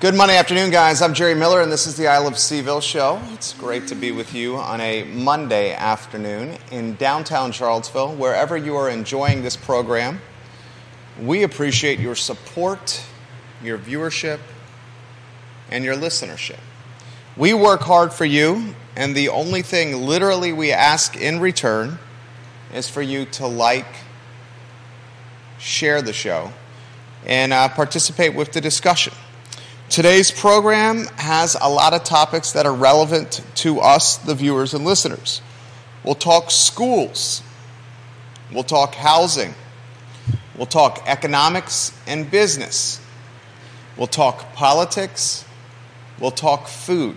Good Monday afternoon, guys. I'm Jerry Miller, and this is the I Love CVille show. It's great to be with you on a Monday afternoon in downtown Charlottesville, wherever you are enjoying this program. We appreciate your support, your viewership, and your listenership. We work hard for you, and the only thing literally we ask in return is for you to like, share the show, and uh, participate with the discussion. Today's program has a lot of topics that are relevant to us, the viewers and listeners. We'll talk schools, we'll talk housing, we'll talk economics and business, we'll talk politics, we'll talk food.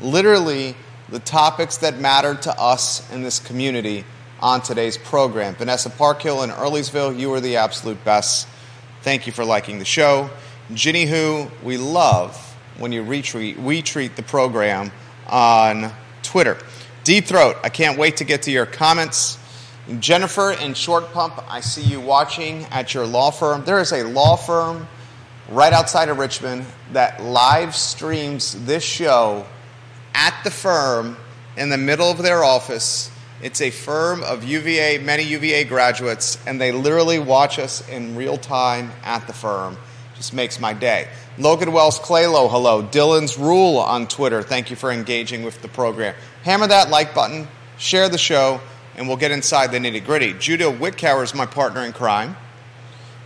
Literally, the topics that matter to us in this community on today's program. Vanessa Parkhill in Earlysville, you are the absolute best. Thank you for liking the show. Ginny Who, we love when you retweet, retweet the program on Twitter. Deep Throat, I can't wait to get to your comments. Jennifer in Short Pump, I see you watching at your law firm. There is a law firm right outside of Richmond that live streams this show at the firm in the middle of their office. It's a firm of UVA, many UVA graduates, and they literally watch us in real time at the firm. Just makes my day. Logan Wells Claylow, hello. Dylan's Rule on Twitter. Thank you for engaging with the program. Hammer that like button, share the show, and we'll get inside the nitty gritty. Judah Wickower is my partner in crime.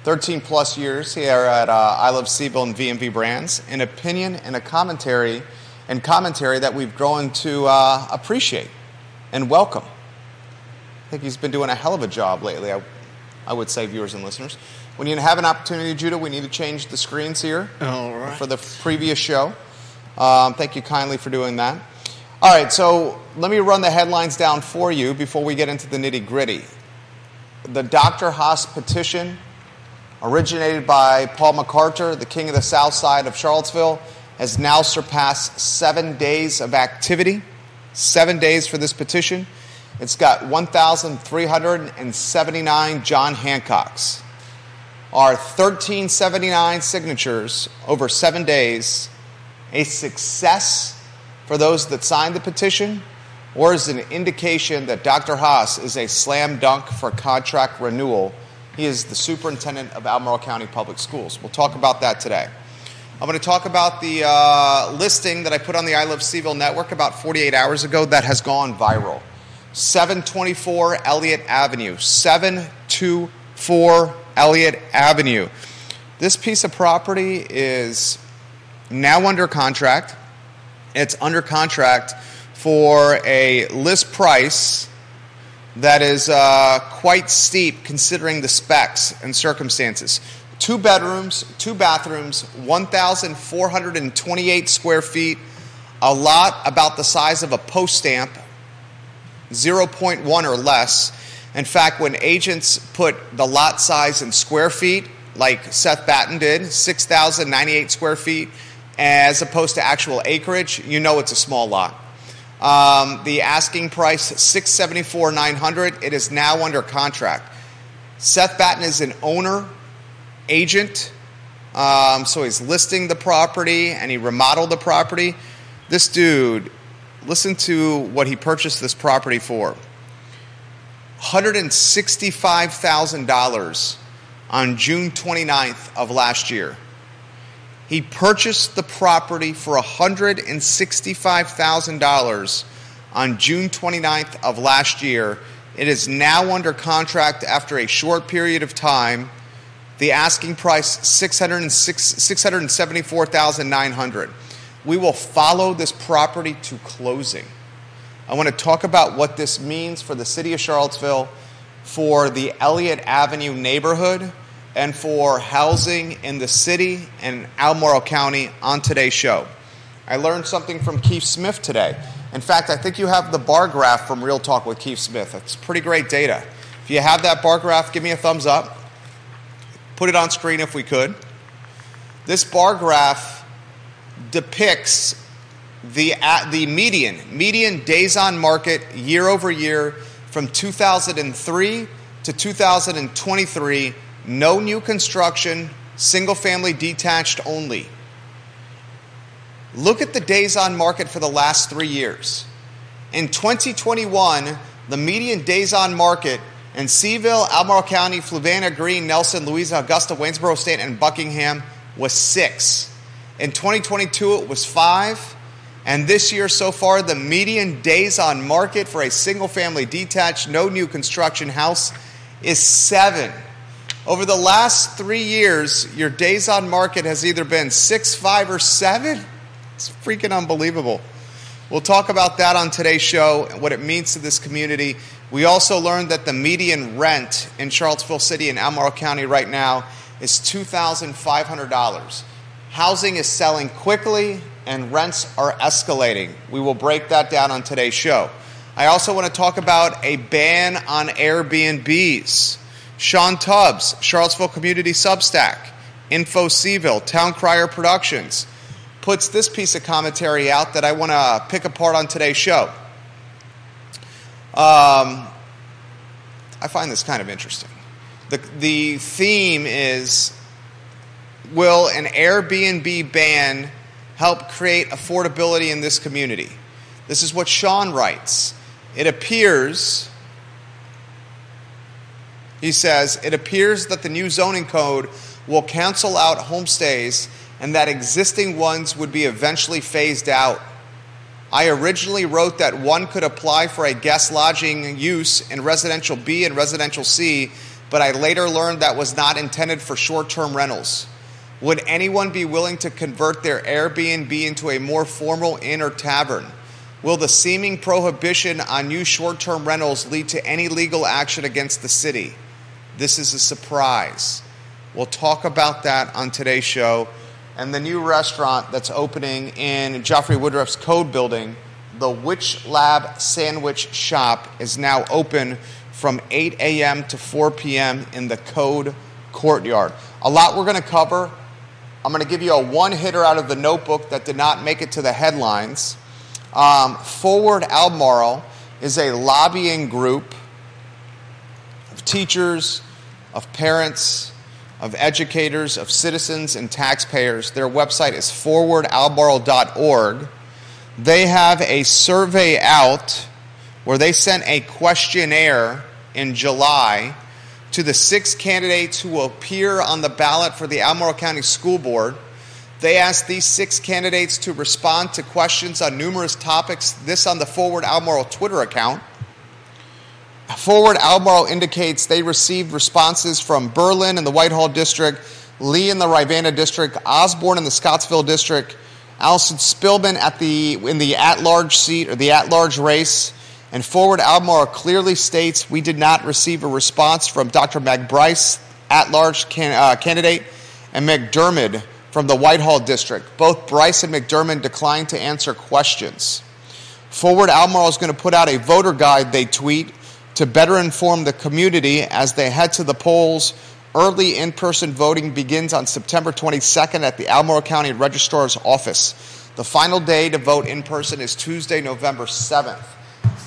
13 plus years here at uh, I Love CVille and VMV Brands. An opinion and a commentary and commentary that we've grown to uh, appreciate and welcome. I think he's been doing a hell of a job lately, I, I would say, viewers and listeners. When you have an opportunity, Judah, we need to change the screens here All right. for the previous show. Um, thank you kindly for doing that. All right, so let me run the headlines down for you before we get into the nitty gritty. The Dr. Haas petition, originated by Paul McCarter, the king of the south side of Charlottesville, has now surpassed seven days of activity. Seven days for this petition. It's got 1,379 John Hancocks are 1379 signatures over seven days a success for those that signed the petition, or is an indication that Dr. Haas is a slam dunk for contract renewal? He is the superintendent of Albemarle County Public Schools. We'll talk about that today. I'm going to talk about the uh, listing that I put on the I Love CVille network about 48 hours ago that has gone viral. 724 Elliott Avenue. 724 Elliott Avenue. This piece of property is now under contract. It's under contract for a list price that is uh, quite steep considering the specs and circumstances. Two bedrooms, two bathrooms, 1,428 square feet, a lot about the size of a post stamp, 0.1 or less. In fact, when agents put the lot size in square feet, like Seth Batten did, 6,098 square feet, as opposed to actual acreage, you know it's a small lot. Um, the asking price, 674 900 It is now under contract. Seth Batten is an owner, agent, um, so he's listing the property and he remodeled the property. This dude, listen to what he purchased this property for. $165,000 on June 29th of last year. He purchased the property for $165,000 on June 29th of last year. It is now under contract after a short period of time. The asking price 674,900. We will follow this property to closing. I want to talk about what this means for the city of Charlottesville, for the Elliott Avenue neighborhood, and for housing in the city and Albemarle County on today's show. I learned something from Keith Smith today. In fact, I think you have the bar graph from Real Talk with Keith Smith. It's pretty great data. If you have that bar graph, give me a thumbs up. Put it on screen if we could. This bar graph depicts the, at the median, median days on market year over year from 2003 to 2023, no new construction, single family detached only. Look at the days on market for the last three years. In 2021, the median days on market in CVille, Albemarle County, Fluvanna, Greene, Nelson, Louisa, Augusta, Waynesboro State, and Buckingham was six. In 2022, it was five. And this year so far, the median days on market for a single family detached, no new construction house is seven. Over the last three years, your days on market has either been six, five, or seven. It's freaking unbelievable. We'll talk about that on today's show, and what it means to this community. We also learned that the median rent in Charlottesville City and Albemarle County right now is $2,500. Housing is selling quickly and rents are escalating. We will break that down on today's show. I also want to talk about a ban on Airbnbs. Sean Tubbs, Charlottesville Community Substack, Info Seville, Town Crier Productions puts this piece of commentary out that I want to pick apart on today's show. Um, I find this kind of interesting. The, the theme is Will an Airbnb ban help create affordability in this community? This is what Sean writes. It appears, he says, it appears that the new zoning code will cancel out homestays and that existing ones would be eventually phased out. I originally wrote that one could apply for a guest lodging use in residential B and residential C, but I later learned that was not intended for short term rentals. Would anyone be willing to convert their Airbnb into a more formal inn or tavern? Will the seeming prohibition on new short term rentals lead to any legal action against the city? This is a surprise. We'll talk about that on today's show. And the new restaurant that's opening in Jaffray Woodriff's Code Building, the Wich Lab Sandwich Shop, is now open from 8 a.m. to 4 p.m. in the Code Courtyard. A lot we're going to cover. I'm going to give you a one hitter out of the notebook that did not make it to the headlines. Um, Forward Albemarle is a lobbying group of teachers, of parents, of educators, of citizens, and taxpayers. Their website is forwardalbemarle.org. They have a survey out where they sent a questionnaire in July to the six candidates who will appear on the ballot for the Albemarle County School Board. They asked these six candidates to respond to questions on numerous topics, this on the Forward Albemarle Twitter account. Forward Albemarle indicates they received responses from Berlin in the Whitehall District, Lee in the Rivanna District, Osborne in the Scottsville District, Allison Spillman at the, in the at large seat or the at large race. And Forward Albemarle clearly states we did not receive a response from Dr. Meg Bryce, at large can, uh, candidate, and McDermott from the Whitehall District. Both Bryce and McDermott declined to answer questions. Forward Albemarle is going to put out a voter guide, they tweet, to better inform the community as they head to the polls. Early in person voting begins on September 22nd at the Albemarle County Registrar's Office. The final day to vote in person is Tuesday, November 7th.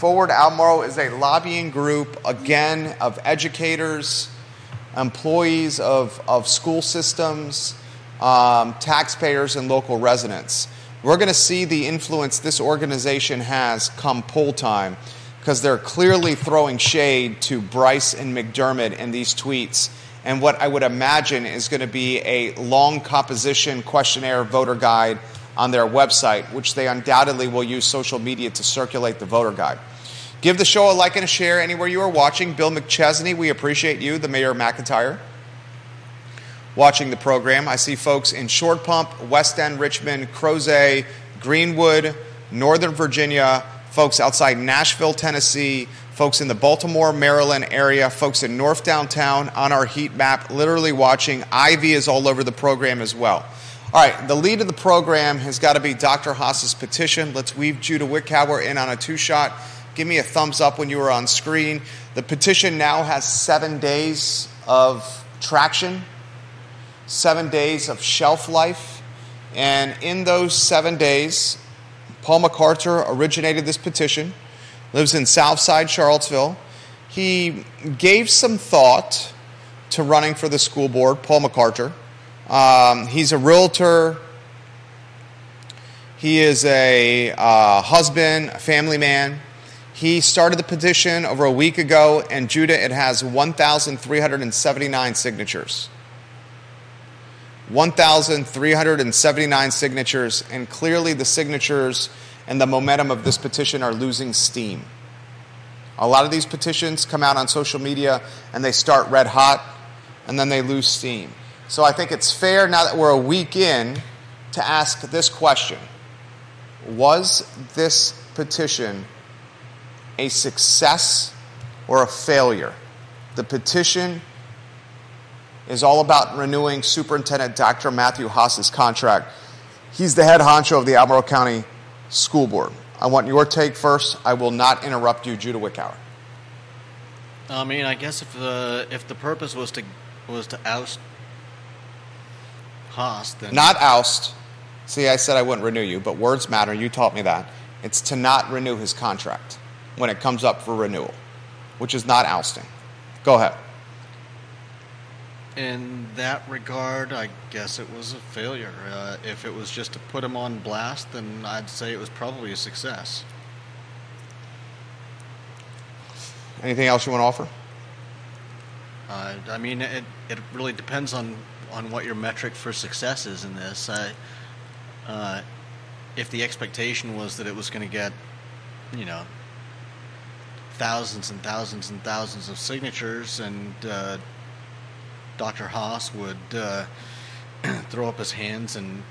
Forward Albemarle is a lobbying group, again, of educators, employees of, of school systems, um, taxpayers, and local residents. We're going to see the influence this organization has come poll time because they're clearly throwing shade to Bryce and McDermott in these tweets. And what I would imagine is going to be a long composition questionnaire voter guide on their website, which they undoubtedly will use social media to circulate the voter guide. Give the show a like and a share anywhere you are watching. Bill McChesney, we appreciate you, the Mayor of McIntire, watching the program. I see folks in Short Pump, West End, Richmond, Crozet, Greenwood, Northern Virginia, folks outside Nashville, Tennessee, folks in the Baltimore, Maryland area, folks in North Downtown on our heat map, literally watching. Ivy is all over the program as well. All right, the lead of the program has got to be Dr. Haas's petition. Let's weave Judah Wickhauer in on a two shot. Give me a thumbs up when you are on screen. The petition now has seven days of traction, seven days of shelf life. And in those seven days, Paul MacArthur originated this petition, lives in Southside Charlottesville. He gave some thought to running for the school board, Paul MacArthur. Um, he's a realtor. He is a uh, husband, a family man. He started the petition over a week ago, and Judah, it has 1,379 signatures. 1,379 signatures, and clearly the signatures and the momentum of this petition are losing steam. A lot of these petitions come out on social media and they start red hot and then they lose steam. So I think it's fair now that we're a week in to ask this question Was this petition a success or a failure? The petition is all about renewing Superintendent Dr. Matthew Haas's contract. He's the head honcho of the Albemarle County School Board. I want your take first. I will not interrupt you, Judah Wickower. I mean, I guess if the if the purpose was to was to oust Haas, then Not oust. See, I said I wouldn't renew you, but words matter. You taught me that. It's to not renew his contract when it comes up for renewal, which is not ousting. Go ahead. in that regard, I guess it was a failure. Uh, if it was just to put him on blast, then I'd say it was probably a success. Anything else you want to offer? Uh, I mean, it, it really depends on, on what your metric for success is in this. I, uh, if the expectation was that it was going to get, you know, thousands and thousands and thousands of signatures, and uh, Dr. Haas would uh, throw up his hands and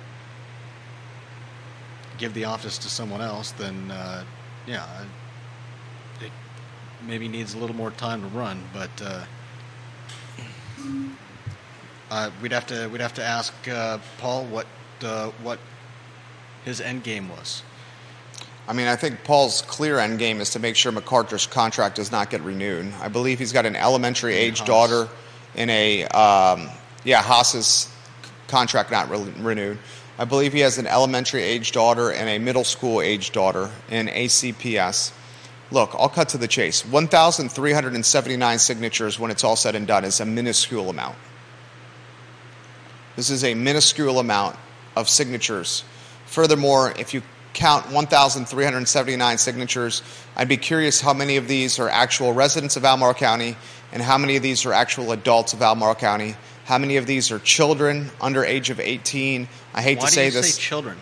give the office to someone else, then uh, yeah, it maybe needs a little more time to run. But uh, uh, we'd have to we'd have to ask uh, Paul what what his end game was. I mean, I think Paul's clear end game is to make sure MacArthur's contract does not get renewed. I believe he's got an elementary age Haas. daughter in a, um, yeah, Haas's contract not re- renewed. I believe he has an elementary age daughter and a middle school age daughter in ACPS. Look, I'll cut to the chase. 1,379 signatures when it's all said and done is a minuscule amount. This is a minuscule amount of signatures. Furthermore, if you count 1,379 signatures, I'd be curious how many of these are actual residents of Albemarle County and how many of these are actual adults of Albemarle County. How many of these are children under age of 18? I hate Why to do say you this. say children?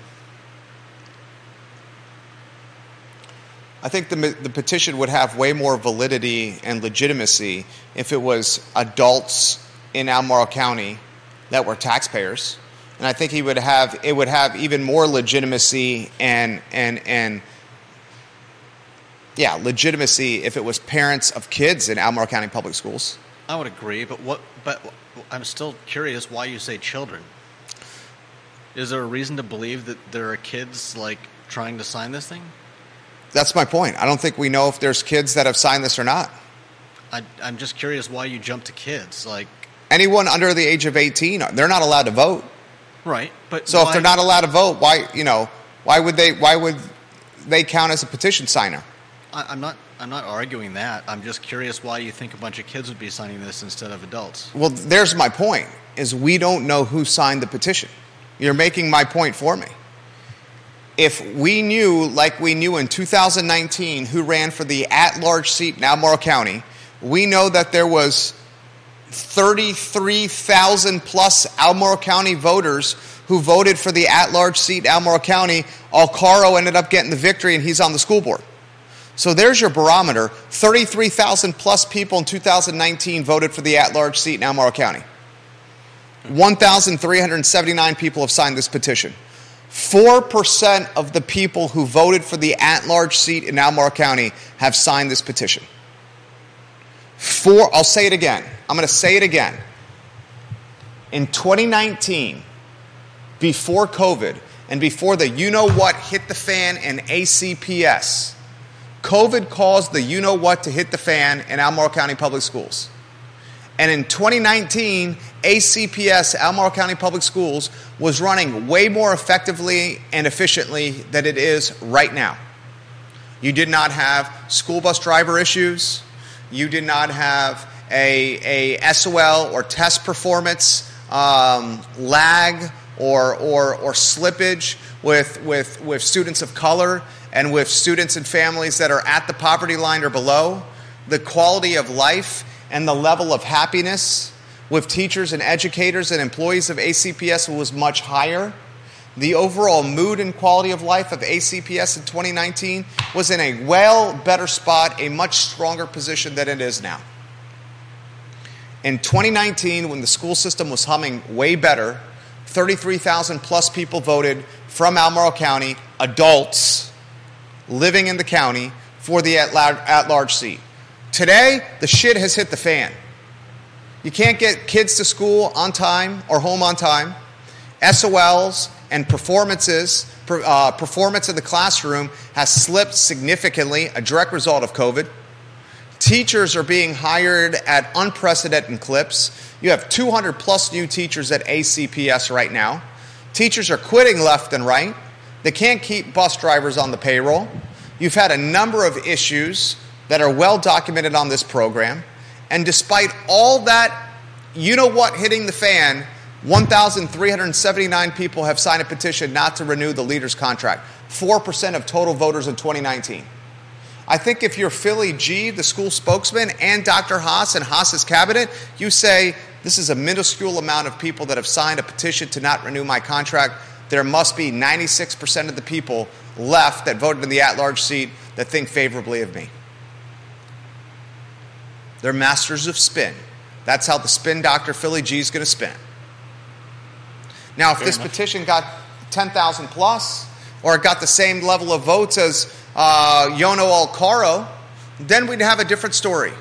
I think the, the petition would have way more validity and legitimacy if it was adults in Albemarle County that were taxpayers, and I think he would have it would have even more legitimacy and and and yeah, legitimacy if it was parents of kids in Albemarle County Public Schools. I would agree, but what? But I'm still curious why you say children. Is there a reason to believe that there are kids like trying to sign this thing? That's my point. I don't think we know if there's kids that have signed this or not. I, I'm just curious why you jump to kids. Like, Anyone under the age of 18, they're not allowed to vote. Right? But So if they're not allowed to vote, why you know why would they why would they count as a petition signer? I, I'm not. I'm not arguing that. I'm just curious why you think a bunch of kids would be signing this instead of adults. Well, there's my point: is we don't know who signed the petition. You're making my point for me. If we knew, like we knew in 2019, who ran for the at-large seat in Albemarle County, we know that there was 33,000 plus Albemarle County voters who voted for the at-large seat in Albemarle County. Alcaro ended up getting the victory, and he's on the school board. So there's your barometer. 33,000 plus people in 2019 voted for the at large seat in Albemarle County. 1,379 people have signed this petition. 4% of the people who voted for the at large seat in Albemarle County have signed this petition. Four, I'll say it again. I'm going to say it again. In 2019, before COVID, and before the you know what hit the fan in ACPS, COVID caused the you know what to hit the fan in Albemarle County Public Schools. And in 2019, ACPS, Albemarle County Public Schools, was running way more effectively and efficiently than it is right now. You did not have school bus driver issues. You did not have a, a SOL or test performance um, lag or, or, or slippage. with, with, with students of color and with students and families that are at the poverty line or below, the quality of life and the level of happiness with teachers and educators and employees of ACPS was much higher. The overall mood and quality of life of ACPS in 2019 was in a well better spot, a much stronger position than it is now. In 2019, when the school system was humming way better, 33,000 plus people voted from Albemarle County, adults living in the county, for the at large seat. Today, the shit has hit the fan. You can't get kids to school on time or home on time. SOLs and performances, uh, performance in the classroom has slipped significantly, a direct result of COVID. Teachers are being hired at unprecedented clips. You have 200 plus new teachers at ACPS right now. Teachers are quitting left and right. They can't keep bus drivers on the payroll. You've had a number of issues that are well documented on this program. And despite all that, you know what, hitting the fan, 1,379 people have signed a petition not to renew the leader's contract. 4% of total voters in 2019. I think if you're Philly G, the school spokesman, and Dr. Haas and Haas's cabinet, you say, this is a minuscule amount of people that have signed a petition to not renew my contract. There must be 96% of the people left that voted in the at large seat that think favorably of me. They're masters of spin. That's how the spin doctor Philly G is going to spin. Now, if Fair this enough. petition got 10,000 plus, or it got the same level of votes as uh, Jonno Alcaro, then we'd have a different story.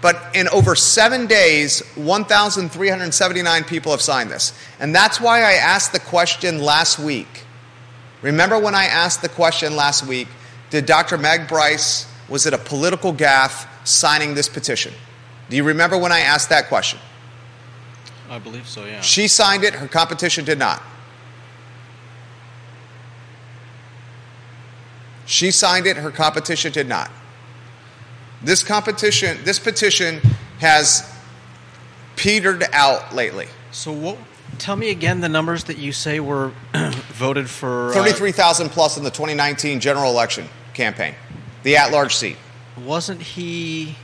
But in over seven days, 1,379 people have signed this. And that's why I asked the question last week. Remember when I asked the question last week did Dr. Meg Bryce, was it a political gaffe signing this petition? Do you remember when I asked that question? I believe so, yeah. She signed it, her competition did not. She signed it, her competition did not. This competition, this petition has petered out lately. So what tell me again the numbers that you say were voted for uh, 33,000 plus in the 2019 general election campaign. The at-large seat. Wasn't he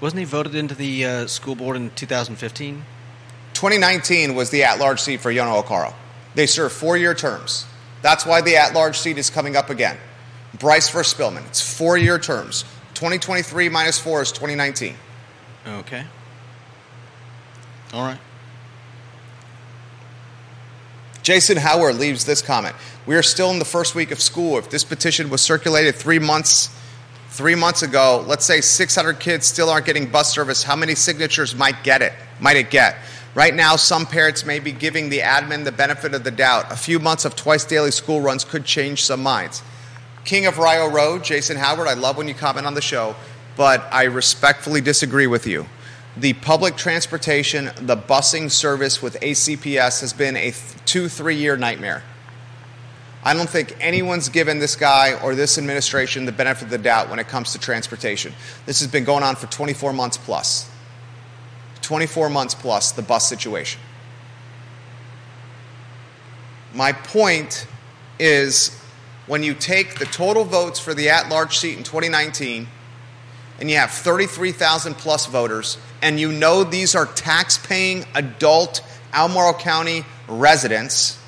wasn't he voted into the uh, school board in 2015? 2019 was the at-large seat for Jonno Alcaro. They serve four-year terms. That's why the at large seat is coming up again. Bryce versus Spillman. It's four year terms. 2023 minus four is 2019. Okay. All right. Jason Howard leaves this comment. We are still in the first week of school. If this petition was circulated three months, three months ago, let's say 600 kids still aren't getting bus service, how many signatures might get it? Might it get? Right now, some parents may be giving the admin the benefit of the doubt. A few months of twice daily school runs could change some minds. King of Rio Road, Jason Howard, I love when you comment on the show, but I respectfully disagree with you. The public transportation, the busing service with ACPS has been a two, three year nightmare. I don't think anyone's given this guy or this administration the benefit of the doubt when it comes to transportation. This has been going on for 24 months plus. 24 months plus the bus situation. My point is when you take the total votes for the at large seat in 2019 and you have 33,000 plus voters, and you know these are tax paying adult Albemarle County residents,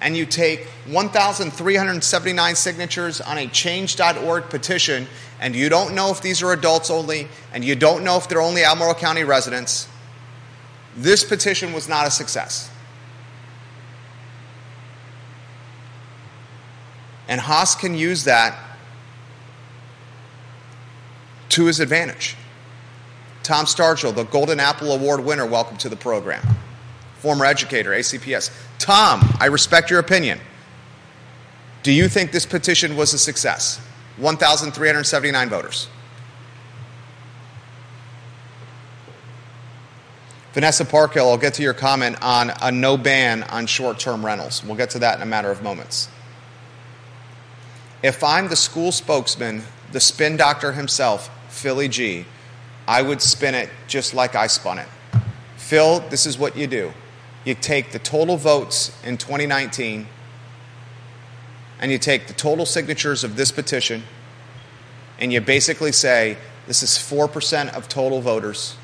and you take 1,379 signatures on a change.org petition, and you don't know if these are adults only, and you don't know if they're only Albemarle County residents, this petition was not a success. And Haas can use that to his advantage. Tom Stargell, the Golden Apple Award winner, welcome to the program. Former educator, ACPS. Tom, I respect your opinion. Do you think this petition was a success? 1,379 voters. Vanessa Parkhill, I'll get to your comment on a no ban on short term rentals. We'll get to that in a matter of moments. If I'm the school spokesman, the spin doctor himself, Philly G, I would spin it just like I spun it. Phil, this is what you do. You take the total votes in 2019 and you take the total signatures of this petition and you basically say this is 4% of total voters.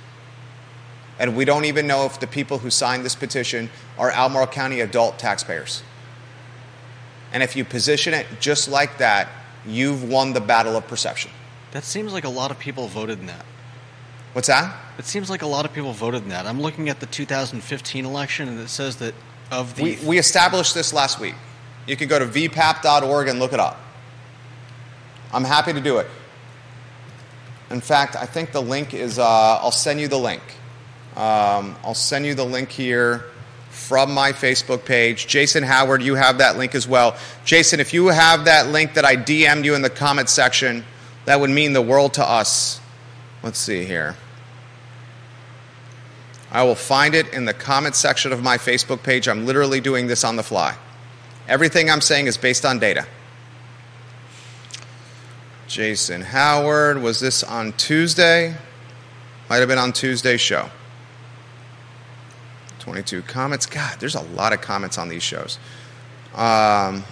And we don't even know if the people who signed this petition are Albemarle County adult taxpayers. And if you position it just like that, you've won the battle of perception. That seems like a lot of people voted in that. What's that? It seems like a lot of people voted in that. I'm looking at the 2015 election, and it says that of the We, we established this last week. You can go to vpap.org and look it up. I'm happy to do it. In fact, I think the link is, uh, I'll send you the link. Um, I'll send you the link here from my Facebook page. Jason Howard, you have that link as well. Jason, if you have that link that I DM'd you in the comment section, that would mean the world to us. Let's see here. I will find it in the comment section of my Facebook page. I'm literally doing this on the fly. Everything I'm saying is based on data. Jason Howard, was this on Tuesday? Might have been on Tuesday's show. 22 comments. God, there's a lot of comments on these shows. Um,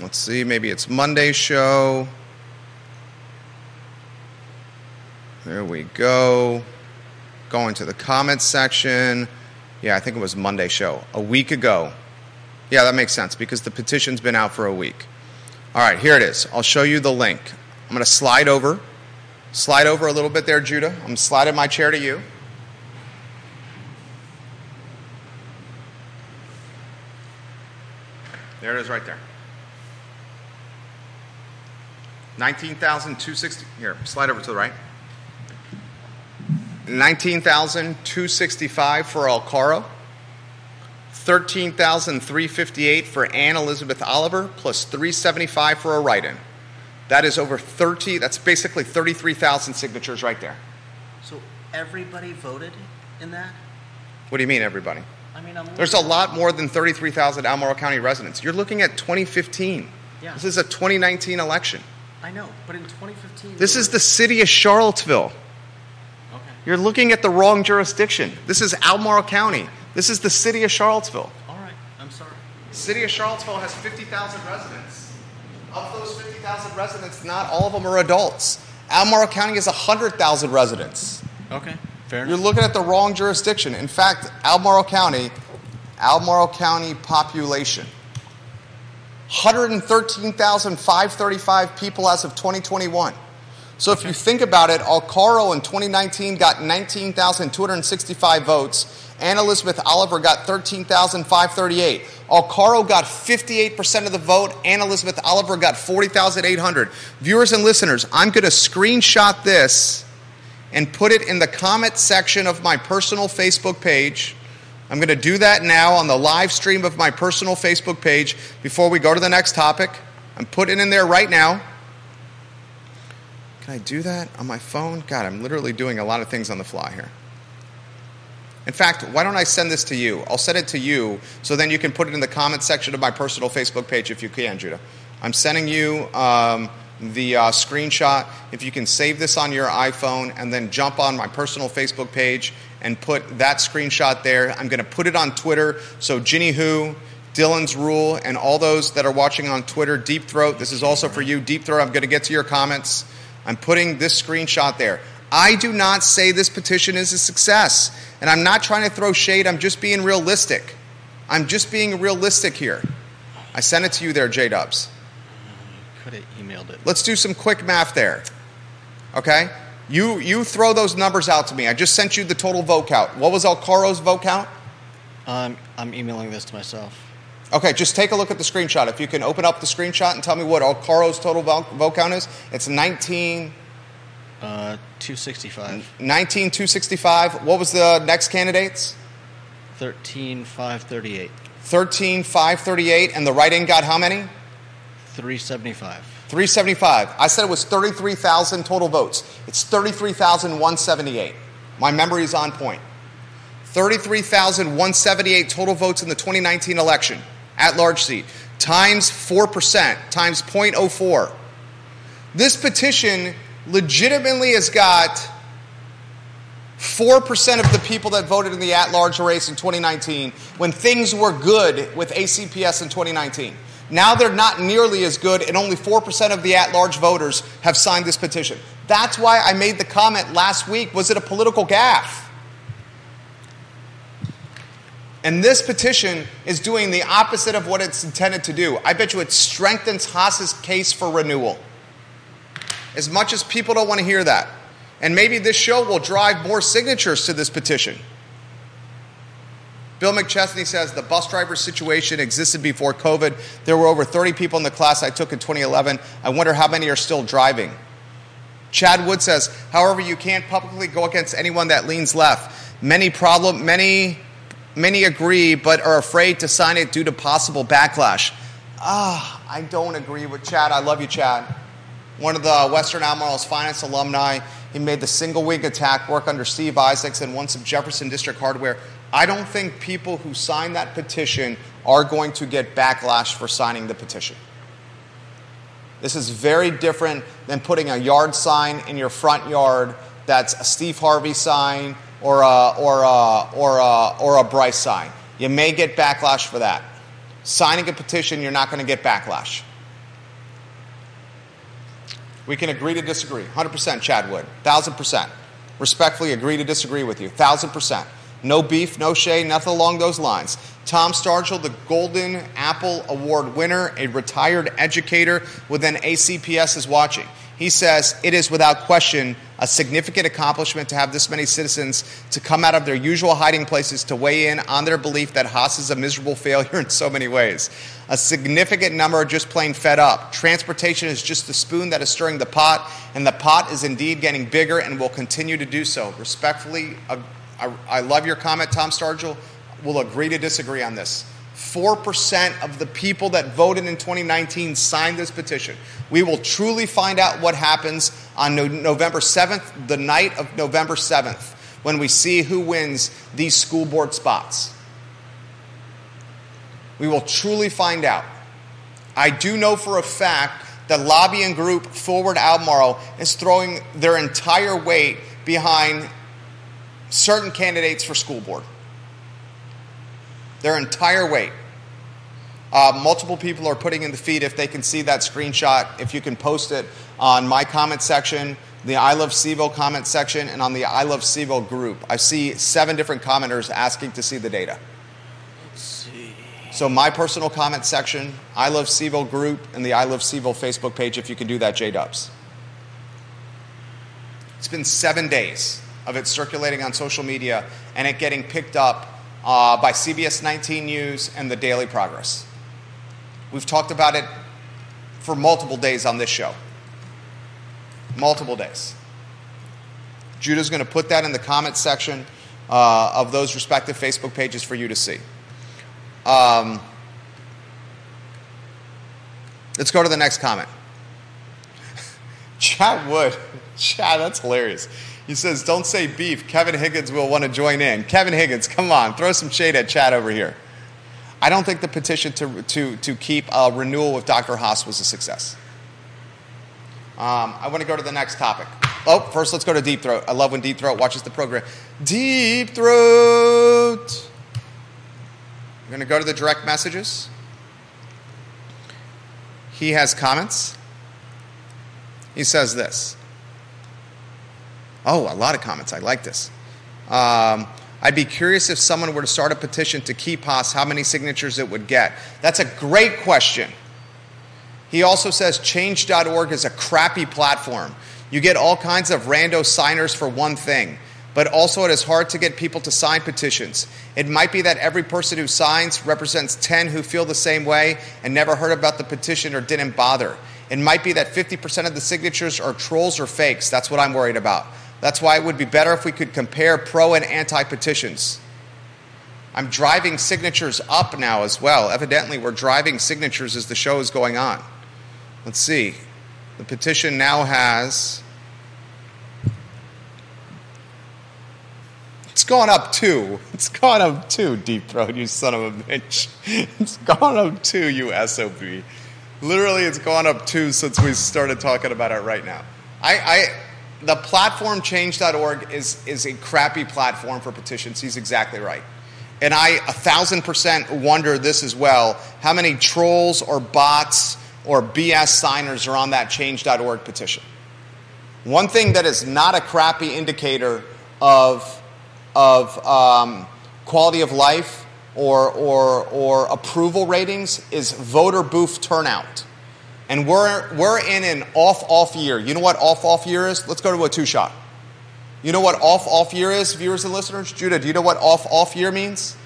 let's see, maybe it's Monday's show. There we go. Going to the comments section. Yeah, I think it was Monday show. A week ago. Yeah, that makes sense because the petition's been out for a week. All right, here it is. I'll show you the link. I'm going to slide over. Slide over a little bit there, Judah. I'm sliding my chair to you. There it is right there. 19,260. Here, slide over to the right. 19,265 for Alcaro. 13,358 for Ann Elizabeth Oliver, plus 375 for a write in. That is over 30, that's basically 33,000 signatures right there. So everybody voted in that? What do you mean, everybody? I mean, I'm. There's a lot more than 33,000 Albemarle County residents. You're looking at 2015. Yeah. This is a 2019 election. I know, but in 2015. This is the city of Charlottesville. You're looking at the wrong jurisdiction. This is Albemarle County. This is the city of Charlottesville. All right. I'm sorry. City of Charlottesville has 50,000 residents. Of those 50,000 residents, not all of them are adults. Albemarle County has 100,000 residents. Okay, fair You're looking at the wrong jurisdiction. In fact, Albemarle County, Albemarle County population, 113,535 people as of 2021. So if you think about it, Alcaro in 2019 got 19,265 votes. Ann Elizabeth Oliver got 13,538. Alcaro got 58% of the vote. Ann Elizabeth Oliver got 40,800. Viewers and listeners, I'm going to screenshot this and put it in the comment section of my personal Facebook page. I'm going to do that now on the live stream of my personal Facebook page before we go to the next topic. I'm putting it in there right now. Can I do that on my phone? God, I'm literally doing a lot of things on the fly here. In fact, why don't I send this to you? I'll send it to you so then you can put it in the comment section of my personal Facebook page if you can, Judah. I'm sending you um, the uh, screenshot. If you can save this on your iPhone and then jump on my personal Facebook page and put that screenshot there, I'm going to put it on Twitter. So, Ginny Who, Dylan's Rule, and all those that are watching on Twitter, Deep Throat, this is also for you. Deep Throat, I'm going to get to your comments. I'm putting this screenshot there. I do not say this petition is a success, and I'm not trying to throw shade, I'm just being realistic. I'm just being realistic here. I sent it to you there, J Dubs. Could have emailed it. Let's do some quick math there. Okay? You, you throw those numbers out to me. I just sent you the total vote count. What was Alcaro's vote count? Um, I'm emailing this to myself. Okay, just take a look at the screenshot. If you can open up the screenshot and tell me what Alcaro's total vote, vote count is, it's 19, Uh, 265. 19,265. What was the next candidates? 13538. 13,538. And the write in got how many? 375. 375. I said it was 33,000 total votes. It's 33,178. My memory is on point. 33,178 total votes in the 2019 election, at large seat, times 4%, times 0.04. This petition legitimately has got 4% of the people that voted in the at large race in 2019 when things were good with ACPS in 2019. Now they're not nearly as good, and only 4% of the at large voters have signed this petition. That's why I made the comment last week was it a political gaffe? And this petition is doing the opposite of what it's intended to do. I bet you it strengthens Haas's case for renewal. As much as people don't want to hear that. And maybe this show will drive more signatures to this petition. Bill McChesney says the bus driver situation existed before COVID. There were over 30 people in the class I took in 2011. I wonder how many are still driving. Chad Wood says, however, you can't publicly go against anyone that leans left. Many problem, many, many agree, but are afraid to sign it due to possible backlash. Ah, I don't agree with Chad. I love you, Chad. One of the Western Albemarle's finest alumni. He made the single wing attack work under Steve Isaacs and won some Jefferson District hardware. I don't think people who sign that petition are going to get backlash for signing the petition. This is very different than putting a yard sign in your front yard that's a Steve Harvey sign or a, or a, or a, or a Bryce sign. You may get backlash for that. Signing a petition, you're not going to get backlash. We can agree to disagree. 100% Chad Wood. 1,000%. Respectfully agree to disagree with you. 1,000%. No beef, no shade, nothing along those lines. Tom Stargell, the Golden Apple Award winner, a retired educator within ACPS, is watching. He says it is without question a significant accomplishment to have this many citizens to come out of their usual hiding places to weigh in on their belief that Haas is a miserable failure in so many ways. A significant number are just plain fed up. Transportation is just the spoon that is stirring the pot, and the pot is indeed getting bigger and will continue to do so. Respectfully, uh, I, I love your comment, Tom Stargell. We'll agree to disagree on this. 4% of the people that voted in 2019 signed this petition. We will truly find out what happens on no- November 7th, the night of November 7th, when we see who wins these school board spots. We will truly find out. I do know for a fact that lobbying group Forward Albemarle is throwing their entire weight behind certain candidates for school board. Their entire weight. Uh, multiple people are putting in the feed if they can see that screenshot. If you can post it on my comment section, the I Love CVille comment section, and on the I Love CVille group. I see seven different commenters asking to see the data. So my personal comment section, I Love CVille group, and the I Love CVille Facebook page. If you can do that, J Dubs. It's been seven days of it circulating on social media and it getting picked up uh, by CBS 19 News and the Daily Progress. We've talked about it for multiple days on this show. Multiple days. Judah's going to put that in the comment section uh, of those respective Facebook pages for you to see. Um, let's go to the next comment. Chad Wood. Chad, that's hilarious. He says, Don't say beef. Kevin Higgins will want to join in. Kevin Higgins, come on, throw some shade at Chad over here. I don't think the petition to, to, to keep a renewal with Dr. Haas was a success. Um, I want to go to the next topic. Oh, first let's go to Deep Throat. I love when Deep Throat watches the program. Deep Throat. We're going to go to the direct messages. He has comments. He says this. Oh, a lot of comments. I like this. Um, I'd be curious if someone were to start a petition to keep Haas, how many signatures it would get. That's a great question. He also says change.org is a crappy platform. You get all kinds of rando signers for one thing, but also it is hard to get people to sign petitions. It might be that every person who signs represents 10 who feel the same way and never heard about the petition or didn't bother. It might be that 50% of the signatures are trolls or fakes. That's what I'm worried about. That's why it would be better if we could compare pro and anti petitions. I'm driving signatures up now as well. Evidently, we're driving signatures as the show is going on. Let's see. The petition now has. It's gone up two. It's gone up two, Deep Throat, you son of a bitch. It's gone up two, you SOB. Literally, it's gone up two since we started talking about it right now. I, I the platform change.org is, is a crappy platform for petitions. He's exactly right. And I a thousand percent wonder this as well how many trolls or bots or BS signers are on that change.org petition. One thing that is not a crappy indicator of, of um, quality of life or, or, or approval ratings is voter booth turnout. And we're, we're in an off off year. You know what off off year is? Let's go to a two shot. You know what off off year is, viewers and listeners? Judah, do you know what off off year means?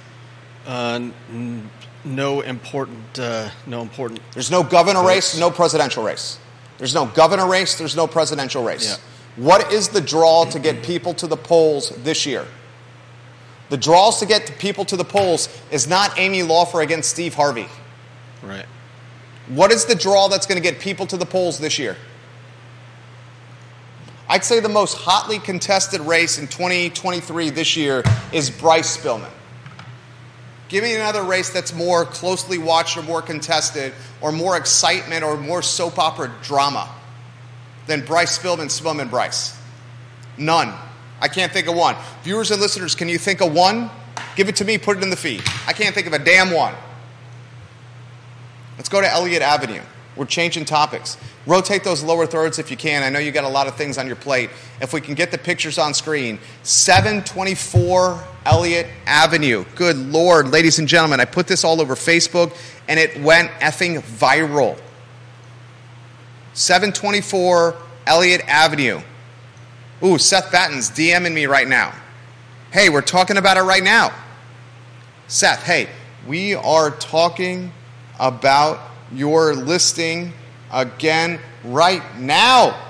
Uh, n- no important, uh, no important. There's no governor race, no presidential race. There's no governor race, there's no presidential race. Yeah. What is the draw to get people to the polls this year? The draws to get people to the polls is not Amy Laufer against Steve Harvey. Right. What is the draw that's going to get people to the polls this year? I'd say the most hotly contested race in 2023 this year is Bryce Spillman. Give me another race that's more closely watched or more contested or more excitement or more soap opera drama than Bryce Spillman, Spillman, Bryce. None. I can't think of one. Viewers and listeners, can you think of one? Give it to me, put it in the feed. I can't think of a damn one. Let's go to Elliott Avenue. We're changing topics. Rotate those lower thirds if you can. I know you got a lot of things on your plate. If we can get the pictures on screen. 724 Elliott Avenue. Good Lord, ladies and gentlemen, I put this all over Facebook and it went effing viral. 724 Elliott Avenue. Ooh, Seth Batten's DMing me right now. Hey, we're talking about it right now. Seth, hey, we are talking about your listing again right now.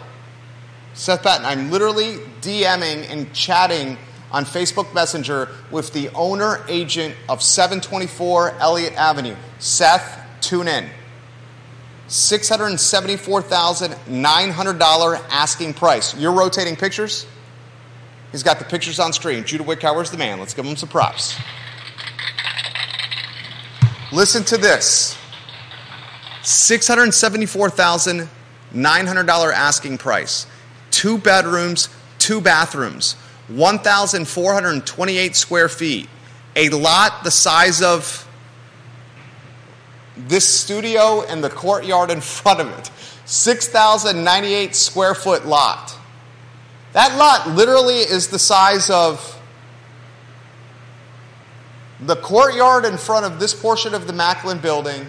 Seth Batten, I'm literally DMing and chatting on Facebook Messenger with the owner agent of 724 Elliott Avenue. Seth, tune in. $674,900 asking price. You're rotating pictures? He's got the pictures on screen. Judah Wickhauer's the man. Let's give him some props. Listen to this $674,900 asking price. Two bedrooms, two bathrooms, 1,428 square feet. A lot the size of this studio and the courtyard in front of it. 6,098 square foot lot. That lot literally is the size of the courtyard in front of this portion of the Macklin building,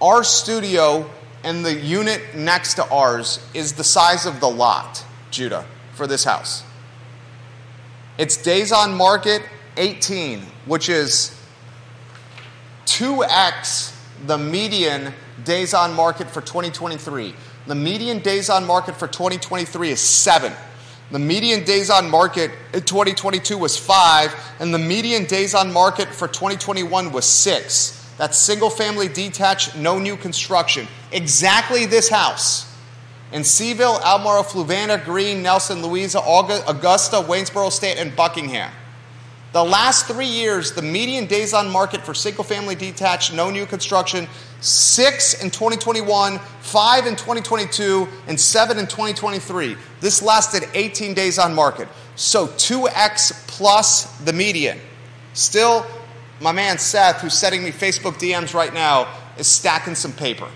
our studio, and the unit next to ours is the size of the lot, Judah, for this house. Its days on market 18, which is 2x the median days on market for 2023. The median days on market for 2023 is seven. The median days on market in 2022 was five, and the median days on market for 2021 was six. That's single family detached, no new construction. Exactly this house in CVille, Albemarle, Fluvanna, Green, Nelson, Louisa, Augusta, Waynesboro State, and Buckingham. The last three years, the median days on market for single family detached, no new construction, six in 2021, five in 2022, and seven in 2023. This lasted 18 days on market. So 2x plus the median. Still, my man Seth, who's sending me Facebook DMs right now, is stacking some paper.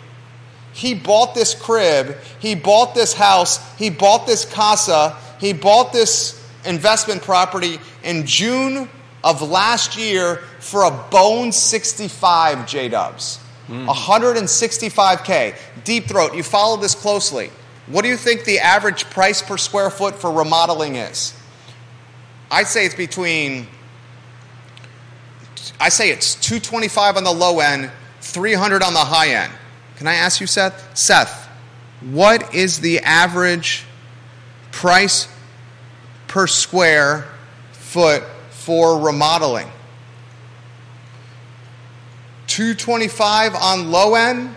He bought this crib, he bought this house, he bought this casa, he bought this investment property in June of last year for a bone 65 J Dubs. 165K. Deep throat, you follow this closely. What do you think the average price per square foot for remodeling is? I'd say it's between, I say it's 225 on the low end, 300 on the high end. Can I ask you, Seth? Seth, what is the average price per square foot for remodeling. 225 on low end?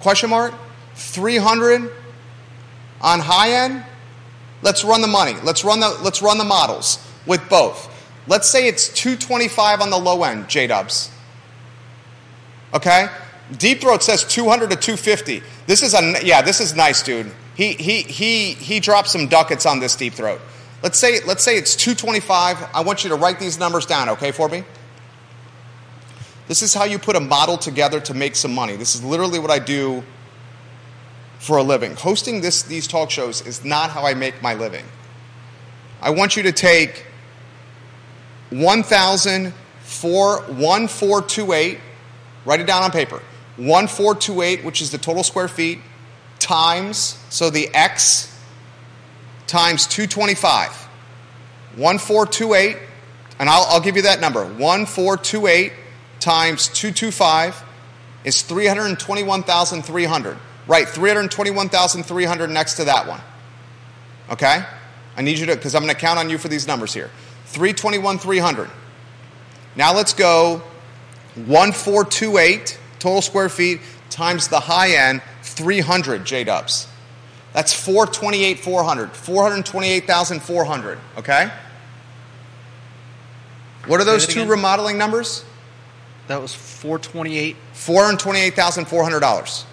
Question mark? 300 on high end? Let's run the money. Let's run the let's run the models with both. Let's say it's 225 on the low end, J Dubs. Okay? Deep Throat says 200 to 250. This is a yeah, this is nice, dude. He he he he dropped some ducats on this Deep Throat. Let's say let's say it's 225. I want you to write these numbers down, okay, for me? This is how you put a model together to make some money. This is literally what I do for a living. Hosting this these talk shows is not how I make my living. I want you to take 1,004, write it down on paper. 1428, which is the total square feet, times, so the x times 225. 1428, and I'll, I'll give you that number. 1428 times 225 is 321,300. Right, 321,300 next to that one. Okay? I need you to, because I'm going to count on you for these numbers here. 321, 300. Now let's go 1428 total square feet times the high end 300 J dubs. That's 428, 400. 428,400. Okay? What are those two remodeling numbers? That was 428. $428,400.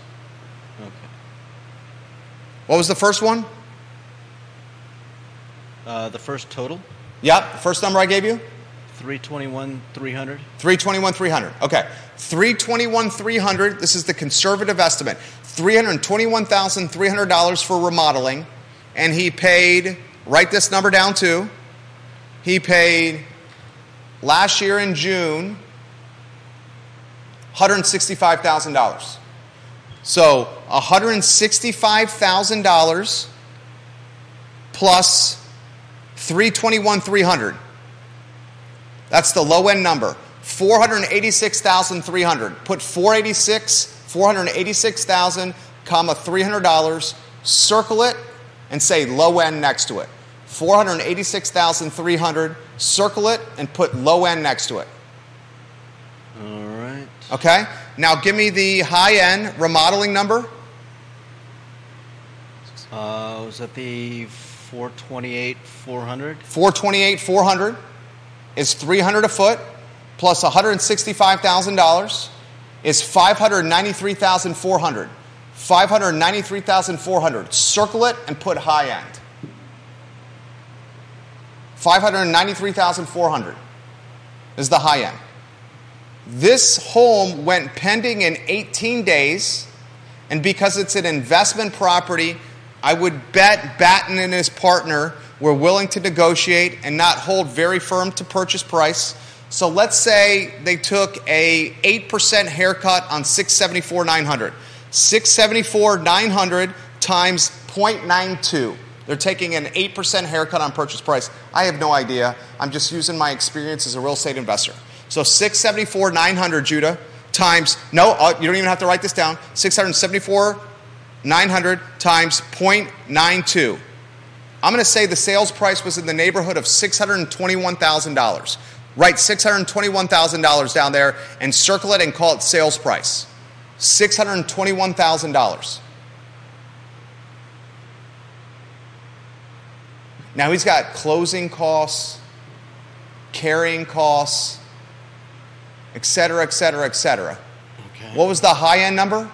What was the first one? Uh, the first total, Yep, the first number I gave you? 321, 300. 321 300 okay 321 300 this is the conservative estimate $321300 for remodeling and he paid write this number down too he paid last year in june $165000 so $165000 plus 321 300 that's the low end number. 486,300. Put 486, 486,000, comma $300, circle it and say low end next to it. 486,300, circle it and put low end next to it. All right. Okay? Now give me the high end remodeling number. Uh, was that the 428, 400? 428 400 is 300 a foot plus $165,000 is 593,400. 593,400. Circle it and put high end. 593,400 is the high end. This home went pending in 18 days, and because it's an investment property, I would bet Batten and his partner were willing to negotiate and not hold very firm to purchase price. So let's say they took a 8% haircut on 674 900. 674 900 times 0.92. They're taking an 8% haircut on purchase price. I have no idea. I'm just using my experience as a real estate investor. So 674 900 Judah times no, uh, you don't even have to write this down. 674 900 times 0.92. I'm going to say the sales price was in the neighborhood of $621,000. Write $621,000 down there and circle it and call it sales price. $621,000. Now he's got closing costs, carrying costs, et cetera, et cetera, et cetera. Okay. What was the high end number?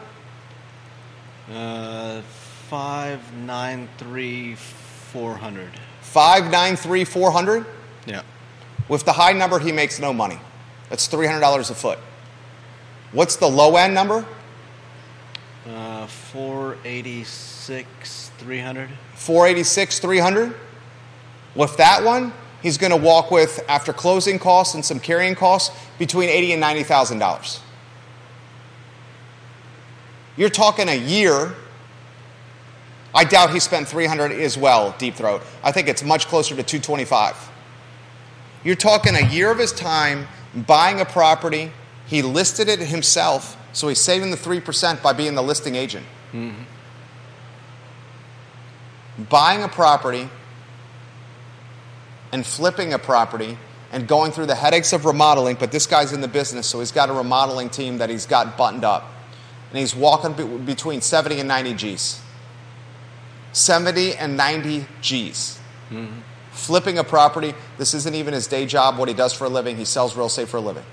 Uh, 593, 400. 593 400 Yeah. With the high number, he makes no money. That's $300 a foot. What's the low end number? Uh, 486, 300. 486 300 With that one, he's going to walk with, after closing costs and some carrying costs, between 80 and $90,000. You're talking a year. I doubt he spent 300 as well, deep throat. I think it's much closer to 225. You're talking a year of his time buying a property. He listed it himself, so he's saving the 3% by being the listing agent. Mm-hmm. Buying a property and flipping a property and going through the headaches of remodeling, but this guy's in the business, so he's got a remodeling team that he's got buttoned up. And he's walking be- between 70 and 90 G's. 70 and 90 G's. Mm-hmm. Flipping a property, this isn't even his day job, what he does for a living. He sells real estate for a living.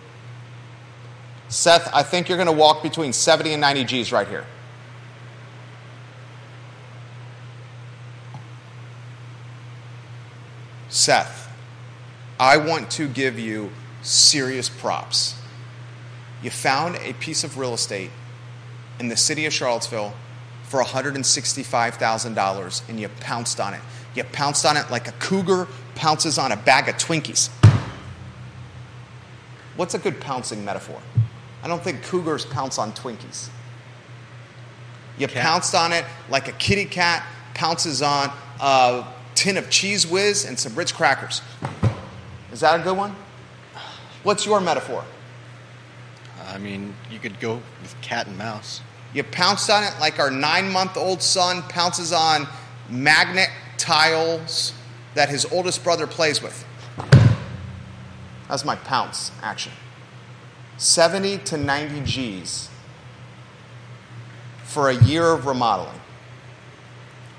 Seth, I think you're going to walk between 70 and 90 G's right here. Seth, I want to give you serious props. You found a piece of real estate in the city of Charlottesville for $165,000 and you pounced on it. You pounced on it like a cougar pounces on a bag of Twinkies. What's a good pouncing metaphor? I don't think cougars pounce on Twinkies. You Cat. pounced on it like a kitty cat pounces on a tin of Cheez Whiz and some Ritz crackers. Is that a good one? What's your metaphor? I mean, you could go with cat and mouse. You pounced on it like our nine month old son pounces on magnet tiles that his oldest brother plays with. That's my pounce action. 70 to 90 G's for a year of remodeling.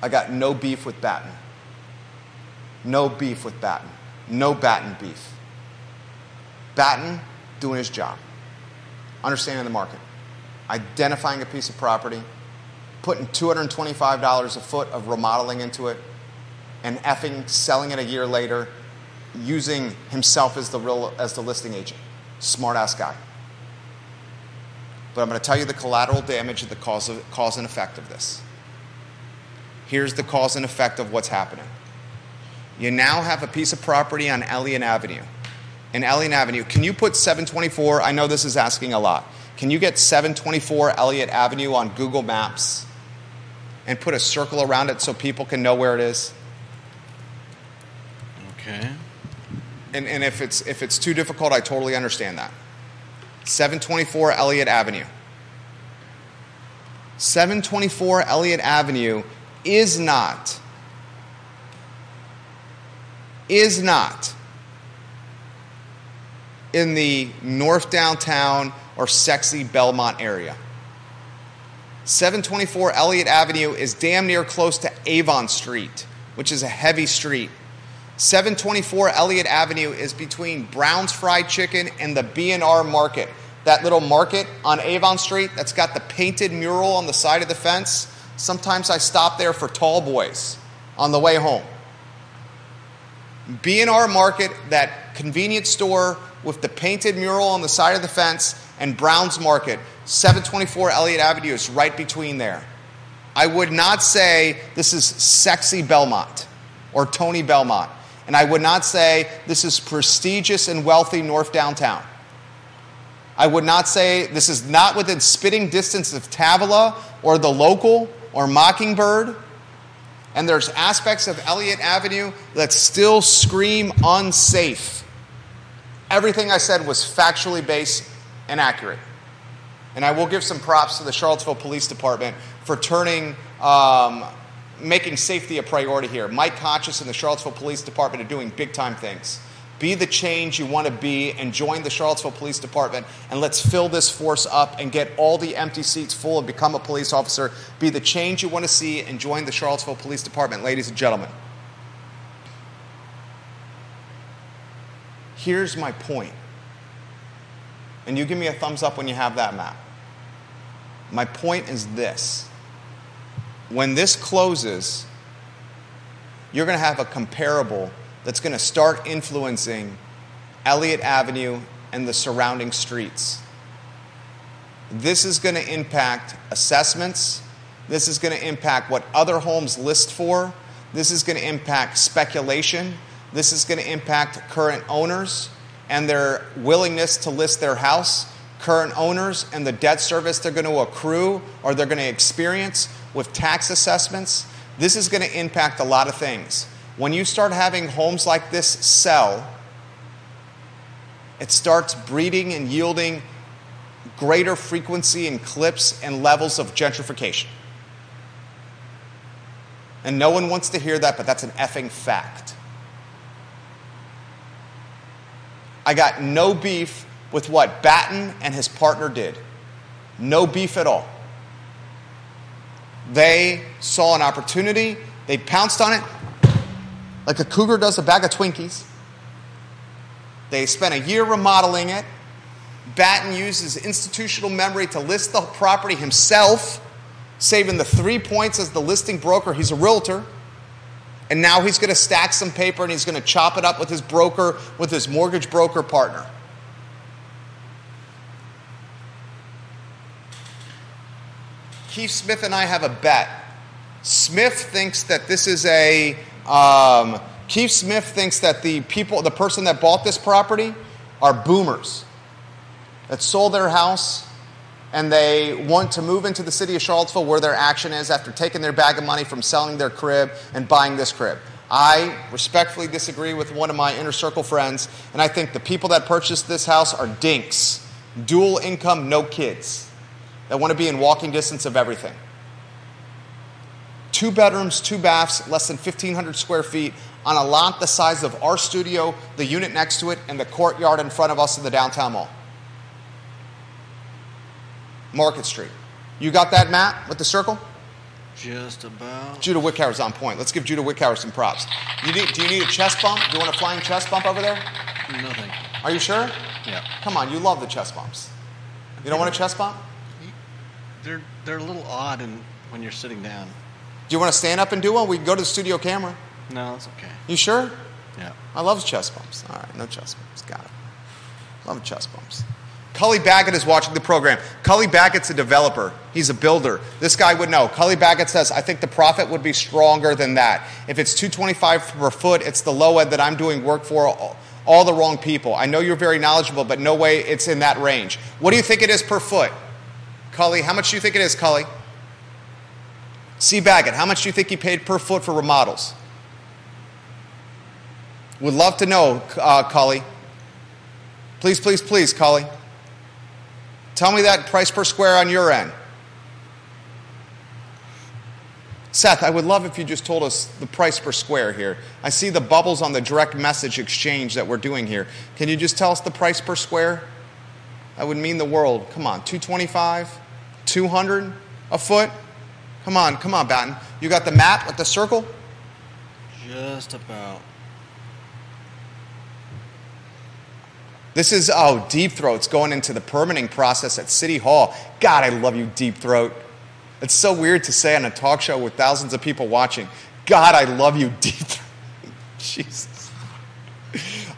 I got no beef with Batten. No beef with Batten. No Batten beef. Batten doing his job, understanding the market, identifying a piece of property, putting $225 a foot of remodeling into it, and effing selling it a year later, using himself as the real as the listing agent. Smart ass guy. But I'm going to tell you the collateral damage and the cause, of, cause and effect of this. Here's the cause and effect of what's happening. You now have a piece of property on Elliott Avenue. In Elliott Avenue, can you put 724? I know this is asking a lot. Can you get 724 Elliott Avenue on Google Maps and put a circle around it so people can know where it is? Okay. And, and if, it's, if it's too difficult, I totally understand that. 724 Elliott Avenue. 724 Elliott Avenue is not, is not in the North Downtown or sexy Belmont area. 724 Elliott Avenue is damn near close to Avon Street, which is a heavy street. 724 Elliott Avenue is between Brown's Fried Chicken and the B&R Market. That little market on Avon Street that's got the painted mural on the side of the fence. Sometimes I stop there for tall boys on the way home. B&R Market, that convenience store with the painted mural on the side of the fence, and Brown's Market, 724 Elliott Avenue is right between there. I would not say this is sexy Belmont or Tony Belmont. And I would not say this is prestigious and wealthy North Downtown. I would not say this is not within spitting distance of Tavola or the local or Mockingbird. And there's aspects of Elliott Avenue that still scream unsafe. Everything I said was factually based and accurate. And I will give some props to the Charlottesville Police Department for turning, um, making safety a priority here. Mike Kochis and the Charlottesville Police Department are doing big time things. Be the change you want to be and join the Charlottesville Police Department and let's fill this force up and get all the empty seats full and become a police officer. Be the change you want to see and join the Charlottesville Police Department, ladies and gentlemen. Here's my point. And you give me a thumbs up when you have that map. My point is this when this closes, you're going to have a comparable that's going to start influencing Elliott Avenue and the surrounding streets. This is going to impact assessments. This is going to impact what other homes list for. This is going to impact speculation. This is going to impact current owners and their willingness to list their house, current owners and the debt service they're going to accrue or they're going to experience with tax assessments. This is going to impact a lot of things. When you start having homes like this sell, it starts breeding and yielding greater frequency and clips and levels of gentrification. And no one wants to hear that, but that's an effing fact. I got no beef with what Batten and his partner did. No beef at all. They saw an opportunity, they pounced on it like a cougar does a bag of Twinkies. They spent a year remodeling it, Batten used his institutional memory to list the property himself, saving the three points as the listing broker. He's a realtor. And now he's going to stack some paper and he's going to chop it up with his broker, with his mortgage broker partner. Keith Smith and I have a bet. Smith thinks that this is a. Um, Keith Smith thinks that the people, the person that bought this property, are boomers that sold their house and they want to move into the city of Charlottesville where their action is after taking their bag of money from selling their crib and buying this crib. I respectfully disagree with one of my inner circle friends, and I think the people that purchased this house are dinks, dual income, no kids, that want to be in walking distance of everything. Two bedrooms, two baths, less than 1,500 square feet on a lot the size of our studio, the unit next to it, and the courtyard in front of us in the downtown mall. Market Street. You got that map with the circle? Just about. Judah Wickhauer's on point. Let's give Judah Wickhauer some props. You need, do you need a chest bump? Do you want a flying chest bump over there? Nothing. Are you sure? Yeah. Come on, you love the chest bumps. You don't want a chest bump? They're they're a little odd in, when you're sitting down. Do you want to stand up and do one? We can go to the studio camera. No, it's okay. You sure? Yeah. I love chest bumps. All right, no chest bumps. Got it. Love chest bumps. Cully Baggett is watching the program. Cully Baggett's a developer. He's a builder. This guy would know. Cully Baggett says, I think the profit would be stronger than that. If it's 225 per foot, it's the low end that I'm doing work for all, all the wrong people. I know you're very knowledgeable, but no way it's in that range. What do you think it is per foot? Cully, how much do you think it is, Cully? C. Baggett, how much do you think he paid per foot for remodels? Would love to know, uh, Cully. Please, please, please, Cully. Tell me that price per square on your end. Seth, I would love if you just told us the price per square here. I see the bubbles on the direct message exchange that we're doing here. Can you just tell us the price per square? That would mean the world. Come on, 225, 200 a foot? Come on, come on, Batten. You got the map with the circle? Just about. This is, oh, Deep Throat's going into the permitting process at City Hall. God, I love you, Deep Throat. It's so weird to say on a talk show with thousands of people watching. God, I love you, Deep Throat. Jesus.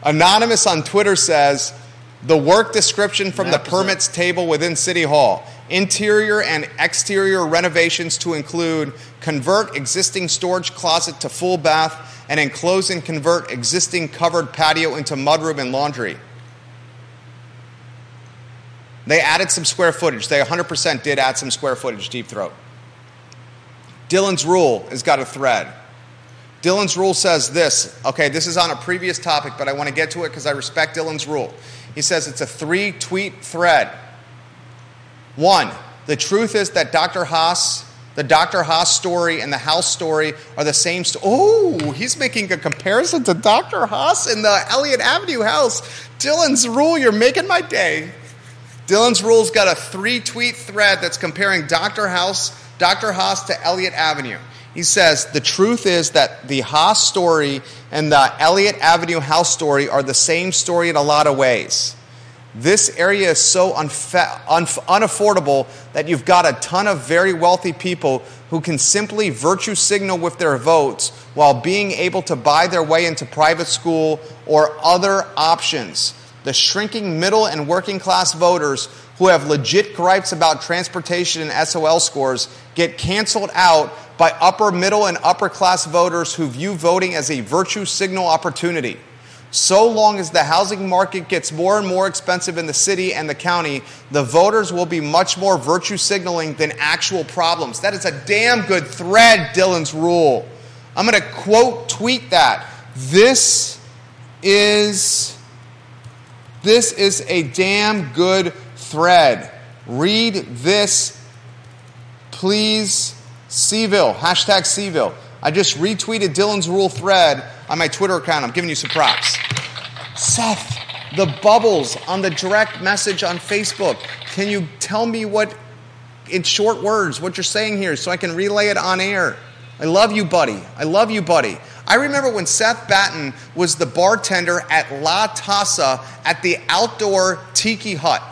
Anonymous on Twitter says the work description from the permits table within City Hall interior and exterior renovations to include convert existing storage closet to full bath and enclose and convert existing covered patio into mudroom and laundry. They added some square footage. They 100% did add some square footage, Deep Throat. Dylan's rule has got a thread. Dylan's rule says this. Okay, this is on a previous topic, but I want to get to it because I respect Dylan's rule. He says it's a three tweet thread. One, the truth is that Dr. Haas, the Dr. Haas story and the House story are the same story. Oh, he's making a comparison to Dr. Haas and the Elliott Avenue house. Dylan's rule, you're making my day. Dylan's rule's got a three tweet thread that's comparing Dr. House, Dr. Haas to Elliott Avenue. He says the truth is that the Haas story and the Elliott Avenue house story are the same story in a lot of ways. This area is so unfa- unf- unaffordable that you've got a ton of very wealthy people who can simply virtue signal with their votes while being able to buy their way into private school or other options. The shrinking middle and working class voters who have legit gripes about transportation and SOL scores get canceled out by upper middle and upper class voters who view voting as a virtue signal opportunity. So long as the housing market gets more and more expensive in the city and the county, the voters will be much more virtue signaling than actual problems. That is a damn good thread, Dylan's rule. I'm going to quote tweet that. This is this is a damn good thread. Read this, please. CVille, hashtag CVille. I just retweeted Dylan's rule thread on my Twitter account. I'm giving you some props. Seth, the bubbles on the direct message on Facebook. Can you tell me what, in short words, what you're saying here so I can relay it on air? I love you, buddy. I love you, buddy. I remember when Seth Batten was the bartender at La Tasa at the outdoor tiki hut.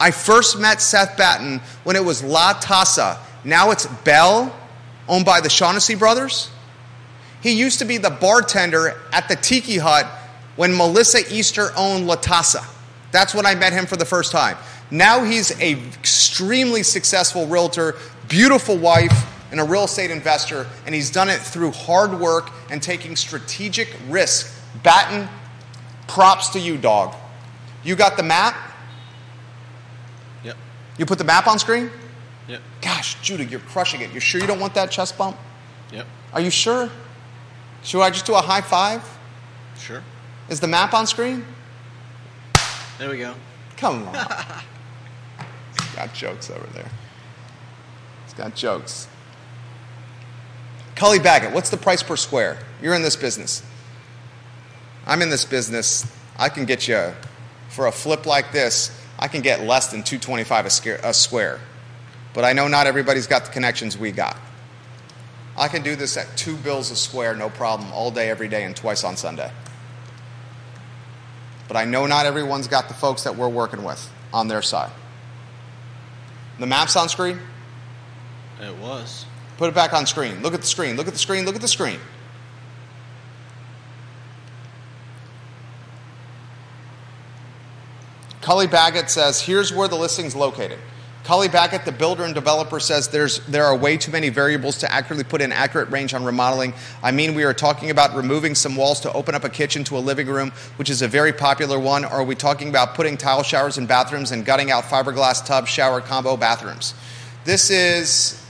I first met Seth Batten when it was La Tasa. Now it's Bell, owned by the Shaughnessy brothers. He used to be the bartender at the Tiki Hut when Melissa Easter owned La Tasa. That's when I met him for the first time. Now he's a extremely successful realtor, beautiful wife, and a real estate investor, and he's done it through hard work and taking strategic risk. Batten, props to you, dog. You got the map? Yep. You put the map on screen? Yep. Gosh, Judah, you're crushing it. You sure you don't want that chest bump? Yep. Are you sure? Should I just do a high five? Sure. Is the map on screen? There we go. Come on. He's got jokes over there. He's got jokes. Cully Baggett, what's the price per square? You're in this business. I'm in this business. I can get you, for a flip like this, I can get less than 225 a, a square. But I know not everybody's got the connections we got. I can do this at two bills a square, no problem, all day, every day, and twice on Sunday. But I know not everyone's got the folks that we're working with on their side. The map's on screen? It was. Put it back on screen. Look at the screen. Look at the screen. Look at the screen. Cully Baggett says, here's where the listing's located. Cully Baggett, the builder and developer, says there's, there are way too many variables to accurately put an accurate range on remodeling. I mean, we are talking about removing some walls to open up a kitchen to a living room, which is a very popular one, or are we talking about putting tile showers in bathrooms and gutting out fiberglass tub shower combo bathrooms? This is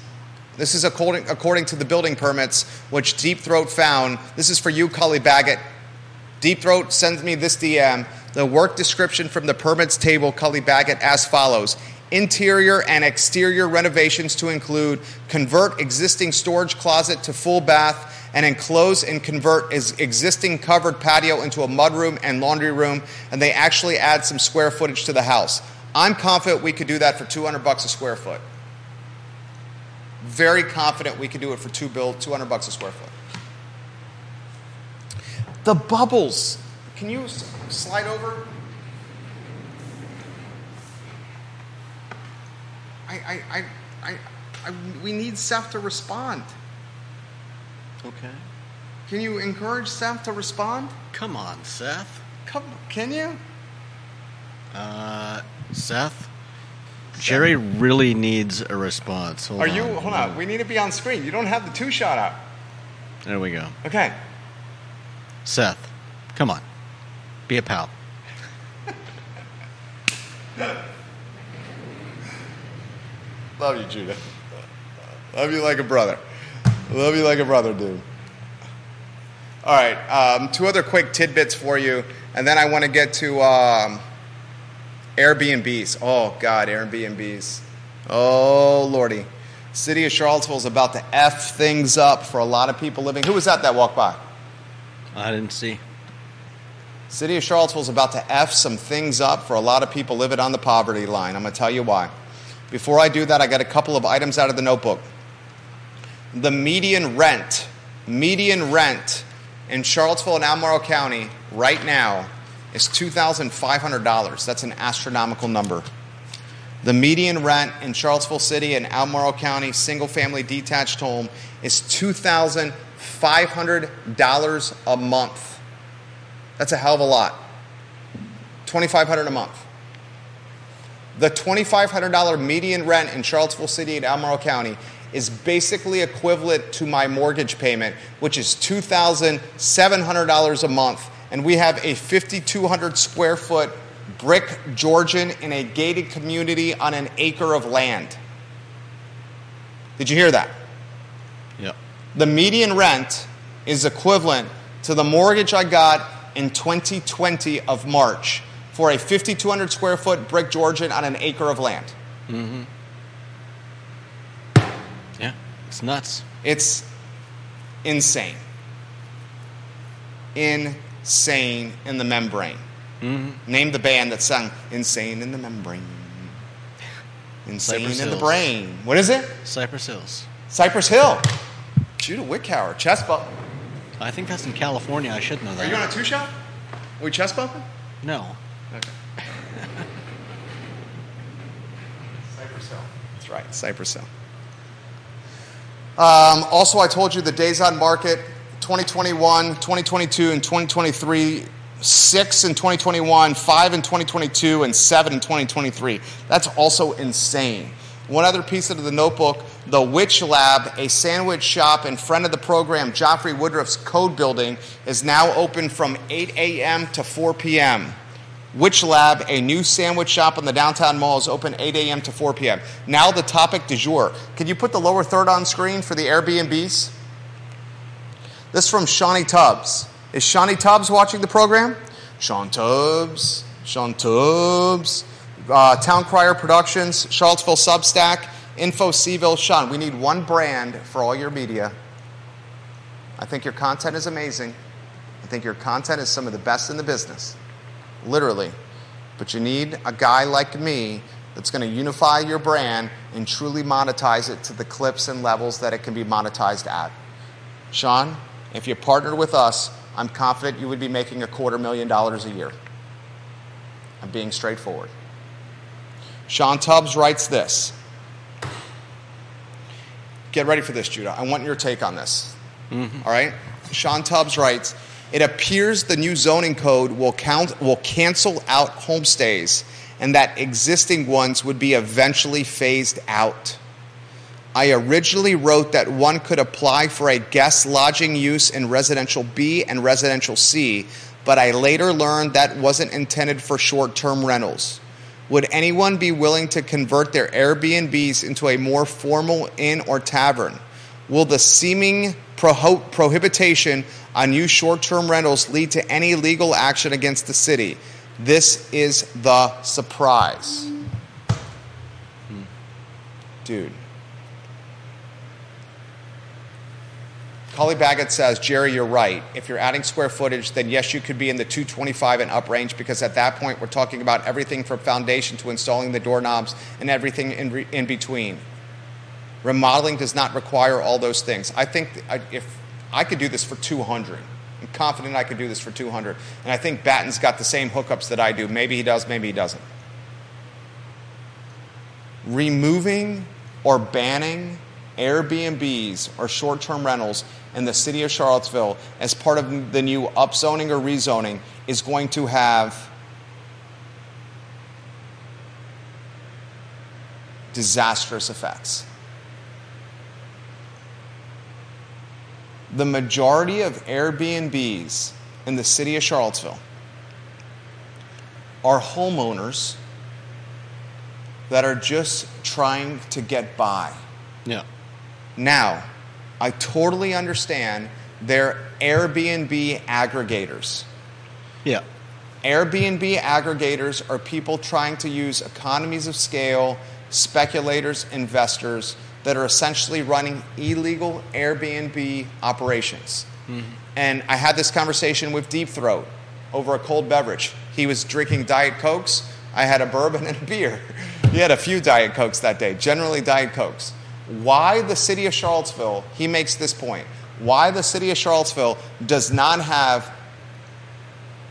this is according, according to the building permits, which Deep Throat found. This is for you, Cully Baggett. Deep Throat sends me this DM. The work description from the permits table, Cully Baggett, as follows interior and exterior renovations to include convert existing storage closet to full bath and enclose and convert existing covered patio into a mudroom and laundry room and they actually add some square footage to the house. I'm confident we could do that for 200 bucks a square foot. Very confident we could do it for two bill 200 bucks a square foot. The bubbles. Can you slide over I, I, I, I, we need Seth to respond. Okay. Can you encourage Seth to respond? Come on, Seth. Come, can you? Uh, Seth. Jerry really needs a response. Hold Are you? Hold on. We need to be on screen. You don't have the two shot out. There we go. Okay. Seth, come on. Be a pal. Love you, Judah. Love you like a brother. Love you like a brother, dude. All right. Um, two other quick tidbits for you, and then I want to get to um, Airbnbs. Oh, God, Airbnbs. Oh, Lordy. City of Charlottesville is about to F things up for a lot of people living. Who was that that walked by? I didn't see. City of Charlottesville is about to F some things up for a lot of people living on the poverty line. I'm going to tell you why. Before I do that, I got a couple of items out of the notebook. The median rent, median rent in Charlottesville and Albemarle County right now is $2,500. That's an astronomical number. The median rent in Charlottesville City and Albemarle County, single family detached home, is $2,500 a month. That's a hell of a lot. 2500 a month. The $2,500 median rent in Charlottesville City and Albemarle County is basically equivalent to my mortgage payment, which is $2,700 a month. And we have a 5,200 square foot brick Georgian in a gated community on an acre of land. Did you hear that? Yep. The median rent is equivalent to the mortgage I got in 2020 of March for a 5,200 square foot brick Georgian on an acre of land. Mm-hmm. Yeah. It's nuts. It's insane. Insane in the membrane. Mm-hmm. Name the band that sang Insane in the Membrane. Insane Cypress in the brain. What is it? Cypress Hills. Cypress Hill. Judah Wickhauer, chest bump. I think that's in California. I should know that. Are you on a two shot? Are we chest bumping? No. Okay. Cypress Hill. That's right, Cypress Hill. Um, also, I told you the days on market 2021, 2022, and 2023 six in 2021, five in 2022, and seven in 2023. That's also insane. One other piece of the notebook the Wich Lab, a sandwich shop in front of the program, Jaffray Woodriff's Code Building, is now open from 8 a.m. to 4 p.m. Wich Lab, a new sandwich shop in the downtown mall, is open 8 a.m. to 4 p.m. Now, the topic du jour. Can you put the lower third on screen for the Airbnbs? This is from Sean Tubbs. Is Sean Tubbs watching the program? Sean Tubbs, Sean Tubbs, uh, Town Crier Productions, Charlottesville Substack, Info Seville. Sean, we need one brand for all your media. I think your content is amazing. I think your content is some of the best in the business, literally. But you need a guy like me that's going to unify your brand and truly monetize it to the clips and levels that it can be monetized at. Sean, if you partner with us, I'm confident you would be making a quarter million dollars a year. I'm being straightforward. Sean Tubbs writes this. Get ready for this, Judah. I want your take on this. Mm-hmm. All right? Sean Tubbs writes It appears the new zoning code will, count, will cancel out homestays and that existing ones would be eventually phased out. I originally wrote that one could apply for a guest lodging use in residential B and residential C, but I later learned that wasn't intended for short term rentals. Would anyone be willing to convert their Airbnbs into a more formal inn or tavern? Will the seeming pro- prohibition on new short term rentals lead to any legal action against the city? This is the surprise. Hmm. Dude. Cully Baggett says, Jerry, you're right. If you're adding square footage, then yes, you could be in the 225 and up range because at that point we're talking about everything from foundation to installing the doorknobs and everything in, re- in between. Remodeling does not require all those things. I think if I could do this for 200, I'm confident I could do this for 200. And I think Batten's got the same hookups that I do. Maybe he does, maybe he doesn't. Removing or banning Airbnbs or short term rentals in the city of Charlottesville as part of the new upzoning or rezoning is going to have disastrous effects. The majority of Airbnbs in the city of Charlottesville are homeowners that are just trying to get by. Yeah. Now, I totally understand they're Airbnb aggregators. Yeah. Airbnb aggregators are people trying to use economies of scale, speculators, investors that are essentially running illegal Airbnb operations. Mm-hmm. And I had this conversation with Deep Throat over a cold beverage. He was drinking Diet Cokes. I had a bourbon and a beer. He had a few Diet Cokes that day, generally Diet Cokes why the city of Charlottesville, he makes this point, why the city of Charlottesville does not have,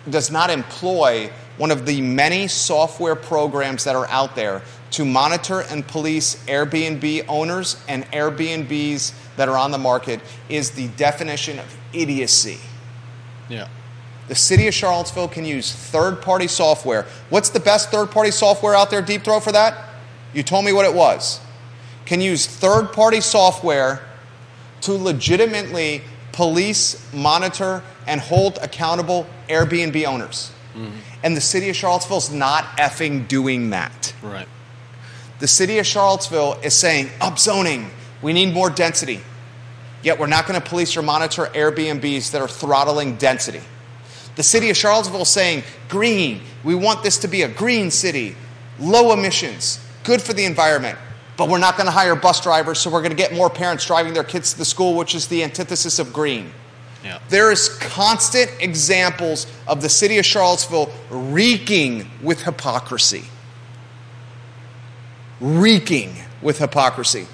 does not employ one of the many software programs that are out there to monitor and police Airbnb owners and Airbnbs that are on the market is the definition of idiocy. Yeah. The city of Charlottesville can use third party software. What's the best third party software out there, Deep Throw, for that? You told me what it was can use third party software to legitimately police, monitor, and hold accountable Airbnb owners. Mm-hmm. And the city of Charlottesville is not effing doing that. Right. The city of Charlottesville is saying, upzoning, we need more density. Yet we're not going to police or monitor Airbnbs that are throttling density. The city of Charlottesville is saying, green, we want this to be a green city, low emissions, good for the environment but we're not going to hire bus drivers, so we're going to get more parents driving their kids to the school, which is the antithesis of green. Yeah. There is constant examples of the city of Charlottesville reeking with hypocrisy. Reeking with hypocrisy.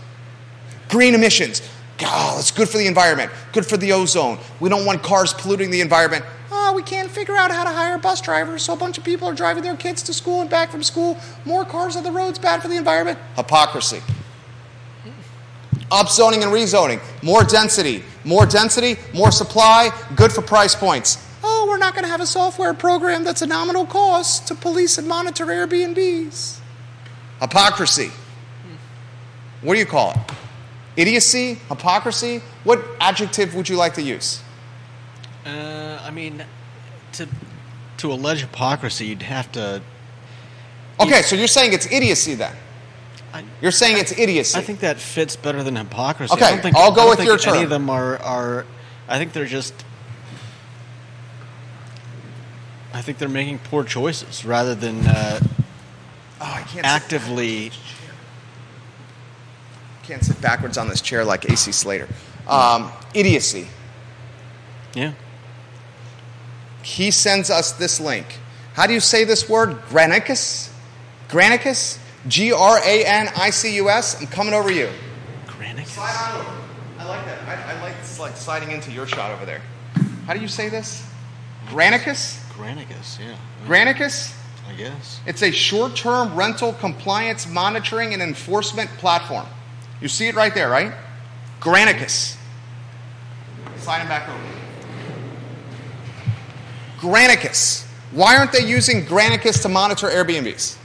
Green emissions. God, it's good for the environment, good for the ozone. We don't want cars polluting the environment. Oh, we can't figure out how to hire bus drivers, so a bunch of people are driving their kids to school and back from school. More cars on the roads, bad for the environment. Hypocrisy. Upzoning and rezoning, more density, more density, more supply, good for price points. Oh, we're not going to have a software program that's a nominal cost to police and monitor Airbnbs. Hypocrisy. What do you call it? Idiocy? Hypocrisy? What adjective would you like to use? Uh, I mean, to to allege hypocrisy, you'd have to. Okay, so you're saying it's idiocy then? I, You're saying it's idiocy. I think that fits better than hypocrisy. Okay, I don't think, I'll go I don't with think your Any term. of them are are. I think they're just. I think they're making poor choices rather than uh, oh, I can't actively. Sit, can't sit backwards on this chair like AC Slater. Um, idiocy. Yeah. He sends us this link. How do you say this word? Granicus? Granicus? G R A N I C U S? I'm coming over you. Granicus. Slide on over. I like that. I, I like this, like sliding into your shot over there. How do you say this? Granicus? Granicus. Yeah. Granicus? I guess. It's a short term rental compliance monitoring and enforcement platform. You see it right there, right? Granicus. Slide him back over. Granicus. Why aren't they using Granicus to monitor Airbnbs?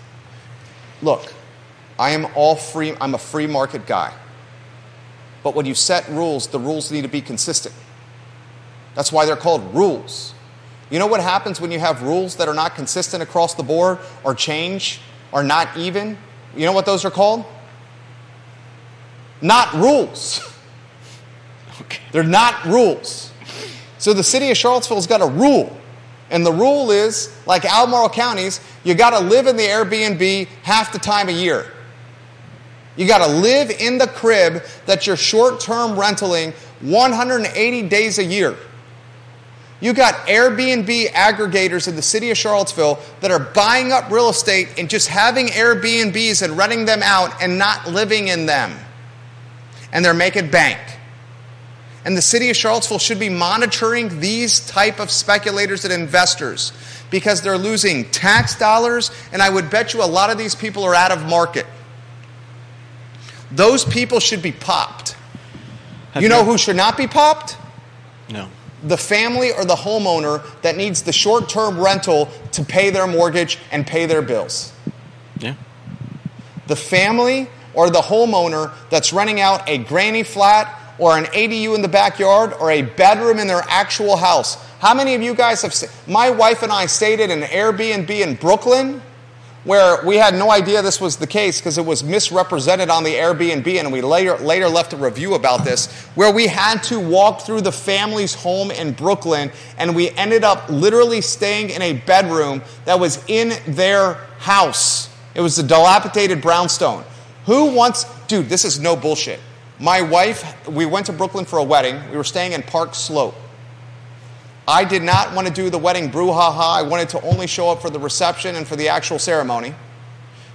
Look, I am all free, I'm a free market guy. But when you set rules, the rules need to be consistent. That's why they're called rules. You know what happens when you have rules that are not consistent across the board or change or not even? You know what those are called? Not rules. Okay. They're not rules. So the city of Charlottesville's got a rule. And the rule is, like Albemarle counties, you got to live in the Airbnb half the time a year. You got to live in the crib that you're short term rentaling 180 days a year. You got Airbnb aggregators in the city of Charlottesville that are buying up real estate and just having Airbnbs and renting them out and not living in them. And they're making bank. And the city of Charlottesville should be monitoring these type of speculators and investors because they're losing tax dollars and I would bet you a lot of these people are out of market. Those people should be popped. Have You know who should not be popped? No. The family or the homeowner that needs the short term rental to pay their mortgage and pay their bills. Yeah. The family or the homeowner that's renting out a granny flat or an ADU in the backyard or a bedroom in their actual house. How many of you guys have seen? My wife and I stayed at an Airbnb in Brooklyn where we had no idea this was the case because it was misrepresented on the Airbnb, and we later, later left a review about this, where we had to walk through the family's home in Brooklyn, and we ended up literally staying in a bedroom that was in their house. It was a dilapidated brownstone. Who wants, dude, this is no bullshit. My wife, we went to Brooklyn for a wedding. We were staying in Park Slope. I did not want to do the wedding brouhaha. I wanted to only show up for the reception and for the actual ceremony.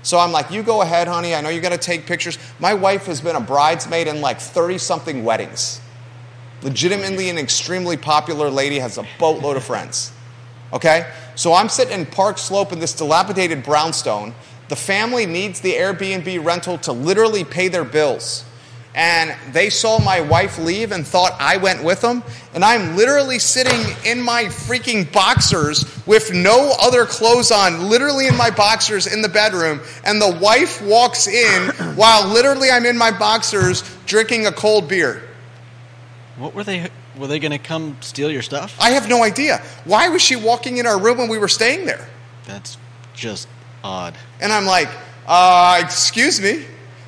So I'm like, you go ahead, honey. I know you got to take pictures. My wife has been a bridesmaid in like 30 something weddings. Legitimately an extremely popular lady, has a boatload of friends. Okay? So I'm sitting in Park Slope in this dilapidated brownstone. The family needs the Airbnb rental to literally pay their bills and they saw my wife leave and thought I went with them. And I'm literally sitting in my freaking boxers with no other clothes on, literally in my boxers in the bedroom. And the wife walks in while literally I'm in my boxers drinking a cold beer. What were they? Were they going to come steal your stuff? I have no idea. Why was she walking in our room when we were staying there? That's just odd. And I'm like, uh, excuse me.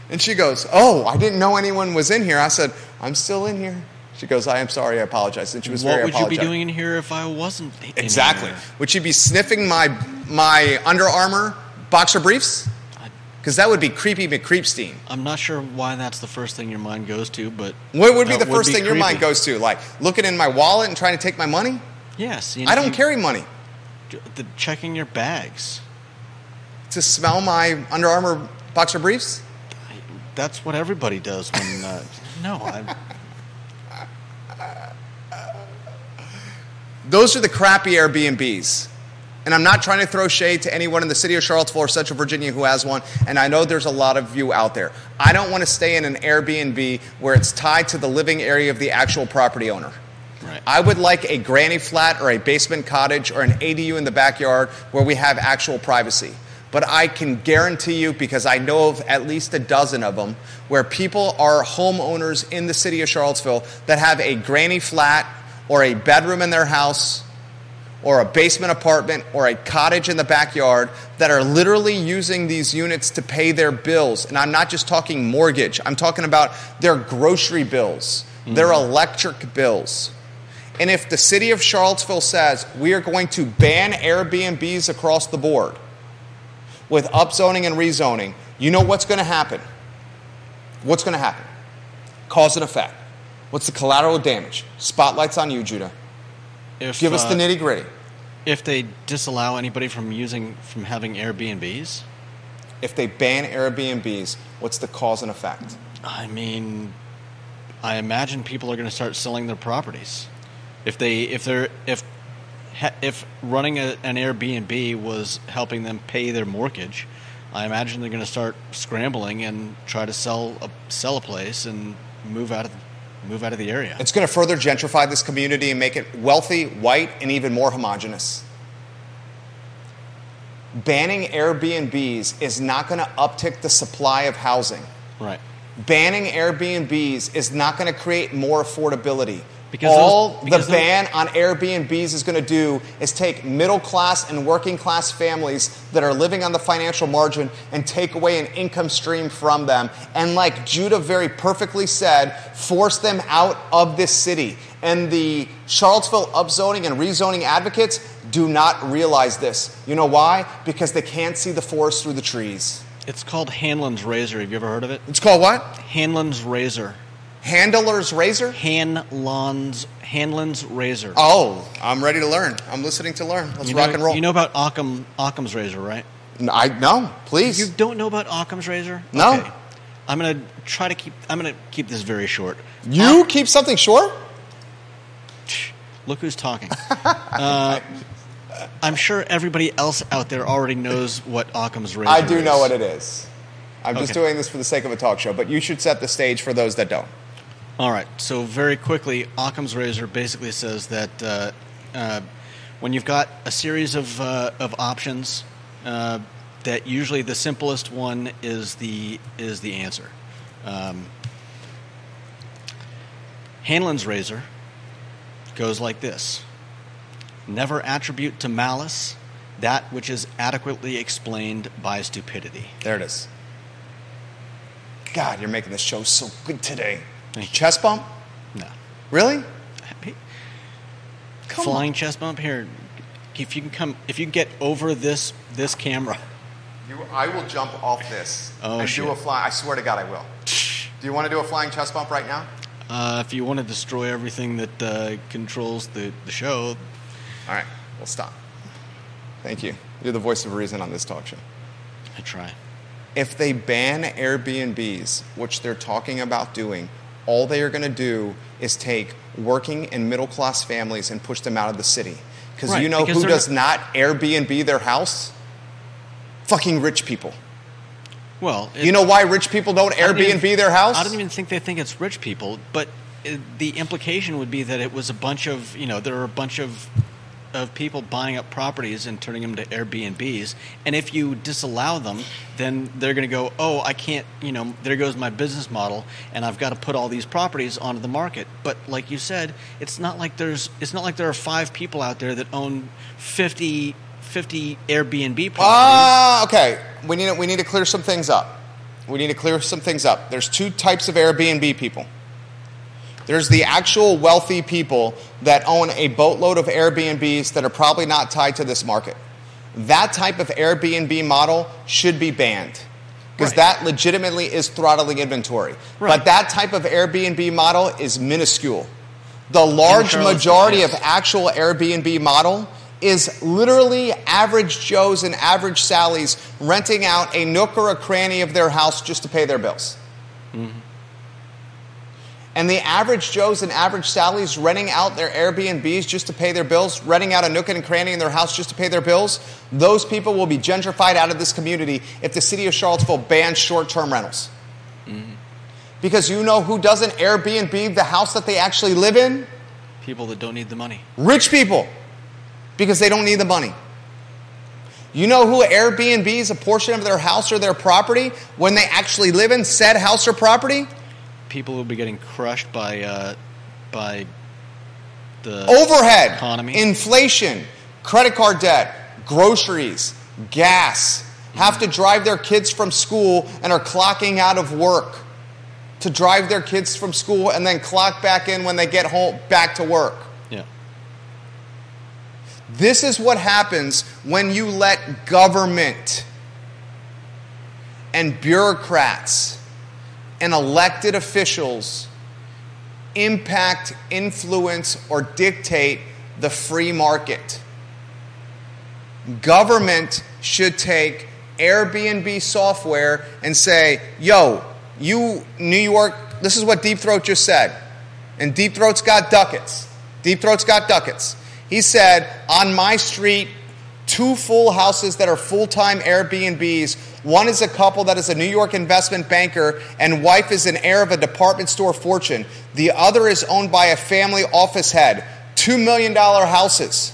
And she goes, Oh, I didn't know anyone was in here. I said, I'm still in here. She goes, I am sorry, I apologize. And she was what very would you be doing in here if I wasn't? in Exactly. here? Would she be sniffing my my Under Armour boxer briefs? Because that would be creepy McCreepstein. I'm not sure why that's the first thing your mind goes to, but What would be the first thing your mind goes to? Like looking in my wallet and trying to take my money? Yes, you I don't carry money. The, checking your bags. To smell my Under Armour boxer briefs? I, that's what everybody does when. Uh, no, I, Those are the crappy Airbnbs. And I'm not trying to throw shade to anyone in the city of Charlottesville or Central Virginia who has one, and I know there's a lot of you out there. I don't want to stay in an Airbnb where it's tied to the living area of the actual property owner. Right. I would like a granny flat or a basement cottage or an ADU in the backyard where we have actual privacy. But I can guarantee you, because I know of at least a dozen of them, where people are homeowners in the city of Charlottesville that have a granny flat or a bedroom in their house or a basement apartment or a cottage in the backyard that are literally using these units to pay their bills. And I'm not just talking mortgage, I'm talking about their grocery bills, their mm-hmm. electric bills. And if the city of Charlottesville says we are going to ban Airbnbs across the board with upzoning and rezoning, you know what's going to happen? What's going to happen? Cause and effect. What's the collateral damage? Spotlight's on you, Judah. If, Give us uh, the nitty gritty. If they disallow anybody from using from having Airbnbs, If they ban Airbnbs, what's the cause and effect? I mean, I imagine people are going to start selling their properties. If they if they're if if running a, an Airbnb was helping them pay their mortgage, I imagine they're going to start scrambling and try to sell a sell a place and move out of move out of the area. It's going to further gentrify this community and make it wealthy, white, and even more homogenous. Banning Airbnbs is not going to uptick the supply of housing. right. Banning Airbnbs is not going to create more affordability. Because those- All because the those- ban on Airbnbs is going to do is take middle class and working class families that are living on the financial margin and take away an income stream from them. And like Judah very perfectly said, force them out of this city. And the Charlottesville upzoning and rezoning advocates do not realize this. You know why? Because they can't see the forest through the trees. It's called Hanlon's Razor. Have you ever heard of it? It's called what? Hanlon's Razor. Handler's razor? Hanlon's Hanlon's Razor. Oh, I'm ready to learn. I'm listening to learn. Let's you rock and roll. You know about Occam Occam's Razor, right? No, I no, please. You don't know about Occam's Razor? No. I'm gonna try to keep. I'm gonna keep this very short. You keep something short? Look who's talking. uh, I'm sure everybody else out there already knows what Occam's Razor. I do know what it is. I'm just Okay. doing this for the sake of a talk show, but you should set the stage for those that don't. All right. So very quickly, Occam's razor basically says that uh, uh, when you've got a series of uh, of options, uh, that usually the simplest one is the is the answer. Um, Hanlon's razor goes like this: Never attribute to malice that which is adequately explained by stupidity. There it is. God, you're making this show so good today. Thank you. Chest bump? No. Really? Come flying chest bump here. If you can come, if you can get over this this camera, You, I will jump off this Oh, and shit. do a fly. I swear to God, I will. Do you want to do a flying chest bump right now? uh, if you want to destroy everything that uh, controls the the show, All right, we'll stop. Thank you. You're the voice of reason on this talk show. I try. If they ban Airbnbs, which they're talking about doing, all they are going to do is take working and middle class families and push them out of the city. Because Right, you know because who does not Airbnb their house? Fucking rich people. Well, it- You know why rich people don't I don't Airbnb even- their house? I don't even think they think it's rich people, but uh the implication would be that it was a bunch of you know there are a bunch of of people buying up properties and turning them to Airbnbs, and if you disallow them, then they're going to go, oh, I can't, you know, there goes my business model, and I've got to put all these properties onto the market. But like you said, it's not like there's it's not like there are five people out there that own 50, 50 Airbnb properties. Ah, okay. We need, we need to clear some things up. We need to clear some things up. There's two types of Airbnb people. There's the actual wealthy people that own a boatload of Airbnbs that are probably not tied to this market. That type of Airbnb model should be banned because Right. that legitimately is throttling inventory. Right. But that type of Airbnb model is minuscule. The large majority of actual Airbnb model is literally average Joes and average Sallys renting out a nook or a cranny of their house just to pay their bills. Mm-hmm. And the average Joes and average Sallys renting out their Airbnbs just to pay their bills, renting out a nook and cranny in their house just to pay their bills, those people will be gentrified out of this community if the city of Charlottesville bans short term rentals. Mm-hmm. Because you know who doesn't Airbnb the house that they actually live in? People that don't need the money. Rich people. Because they don't need the money. You know who Airbnbs a portion of their house or their property when they actually live in said house or property? People will be getting crushed by uh, by the Overhead, economy. inflation, credit card debt, groceries, gas, have to drive their kids from school and are clocking out of work to drive their kids from school and then clock back in when they get home back to work. yeah. This is what happens when you let government and bureaucrats and elected officials impact, influence, or dictate the free market. Government should take Airbnb software and say, yo, you, New York, this is what Deep Throat just said. And Deep Throat's got ducats. Deep Throat's got ducats. He said, on my street, two full houses that are full time Airbnbs. One is a couple that is a New York investment banker, and wife is an heir of a department store fortune. The other is owned by a family office head. $2 million houses.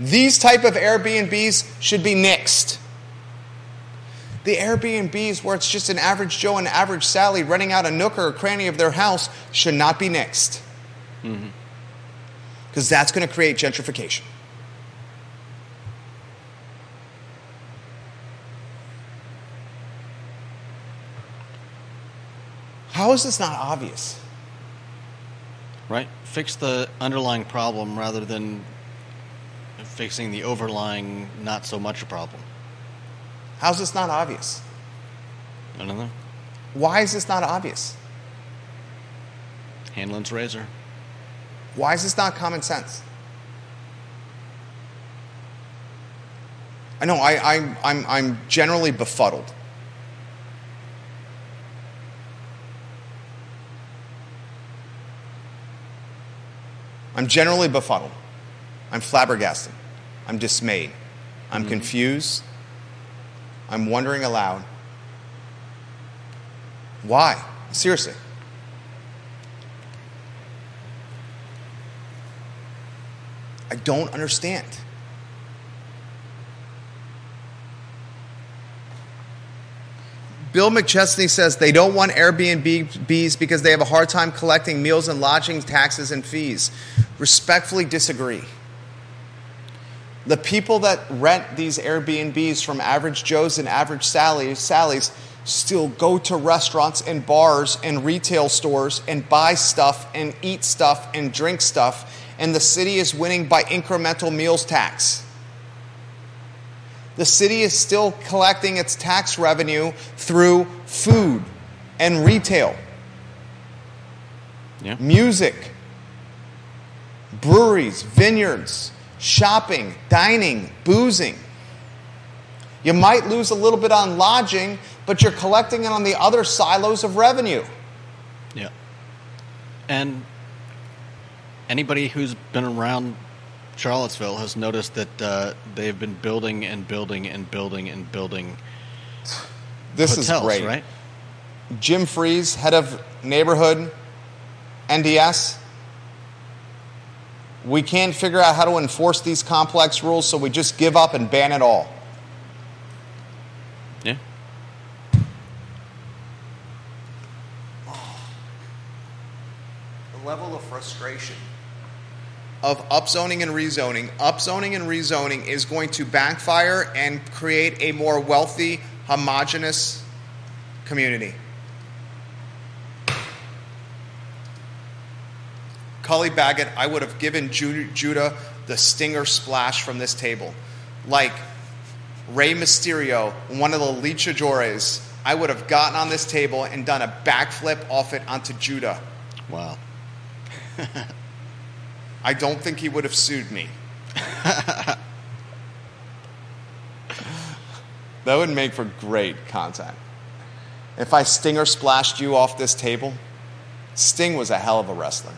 These type of Airbnbs should be nixed. The Airbnbs where it's just an average Joe and average Sally renting out a nook or a cranny of their house should not be nixed. Mm-hmm. Because that's going to create gentrification. How is this not obvious? Right? Fix the underlying problem rather than fixing the overlying not so much a problem. How is this not obvious? I don't know. Why is this not obvious? Hanlon's razor. Why is this not common sense? I know I, I'm, I'm, I'm generally befuddled. I'm generally befuddled. I'm flabbergasted. I'm dismayed. I'm mm-hmm. confused. I'm wondering aloud. Why? Seriously. I don't understand. Bill McChesney says they don't want Airbnbs because they have a hard time collecting meals and lodging taxes and fees. Respectfully disagree. The people that rent these Airbnbs from average Joes and average Sallys still go to restaurants and bars and retail stores and buy stuff and eat stuff and drink stuff, and the city is winning by incremental meals tax. The city is still collecting its tax revenue through food and retail, Yeah. music, breweries, vineyards, shopping, dining, boozing. You might lose a little bit on lodging, but you're collecting it on the other silos of revenue. Yeah. And anybody who's been around Charlottesville has noticed that uh, they've been building and building and building and building This hotels, is great. right? Jim Freas, head of neighborhood NDS. We can't figure out how to enforce these complex rules, so we just give up and ban it all. Yeah. the level of frustration of upzoning and rezoning. Upzoning and rezoning is going to backfire and create a more wealthy, homogenous community. Cully Baggett, I would have given Judah the stinger splash from this table. Like Rey Mysterio, one of the luchadores, I would have gotten on this table and done a backflip off it onto Judah. Wow. I don't think he would have sued me. that would make for great content. If I stinger splashed you off this table, Sting was a hell of a wrestler.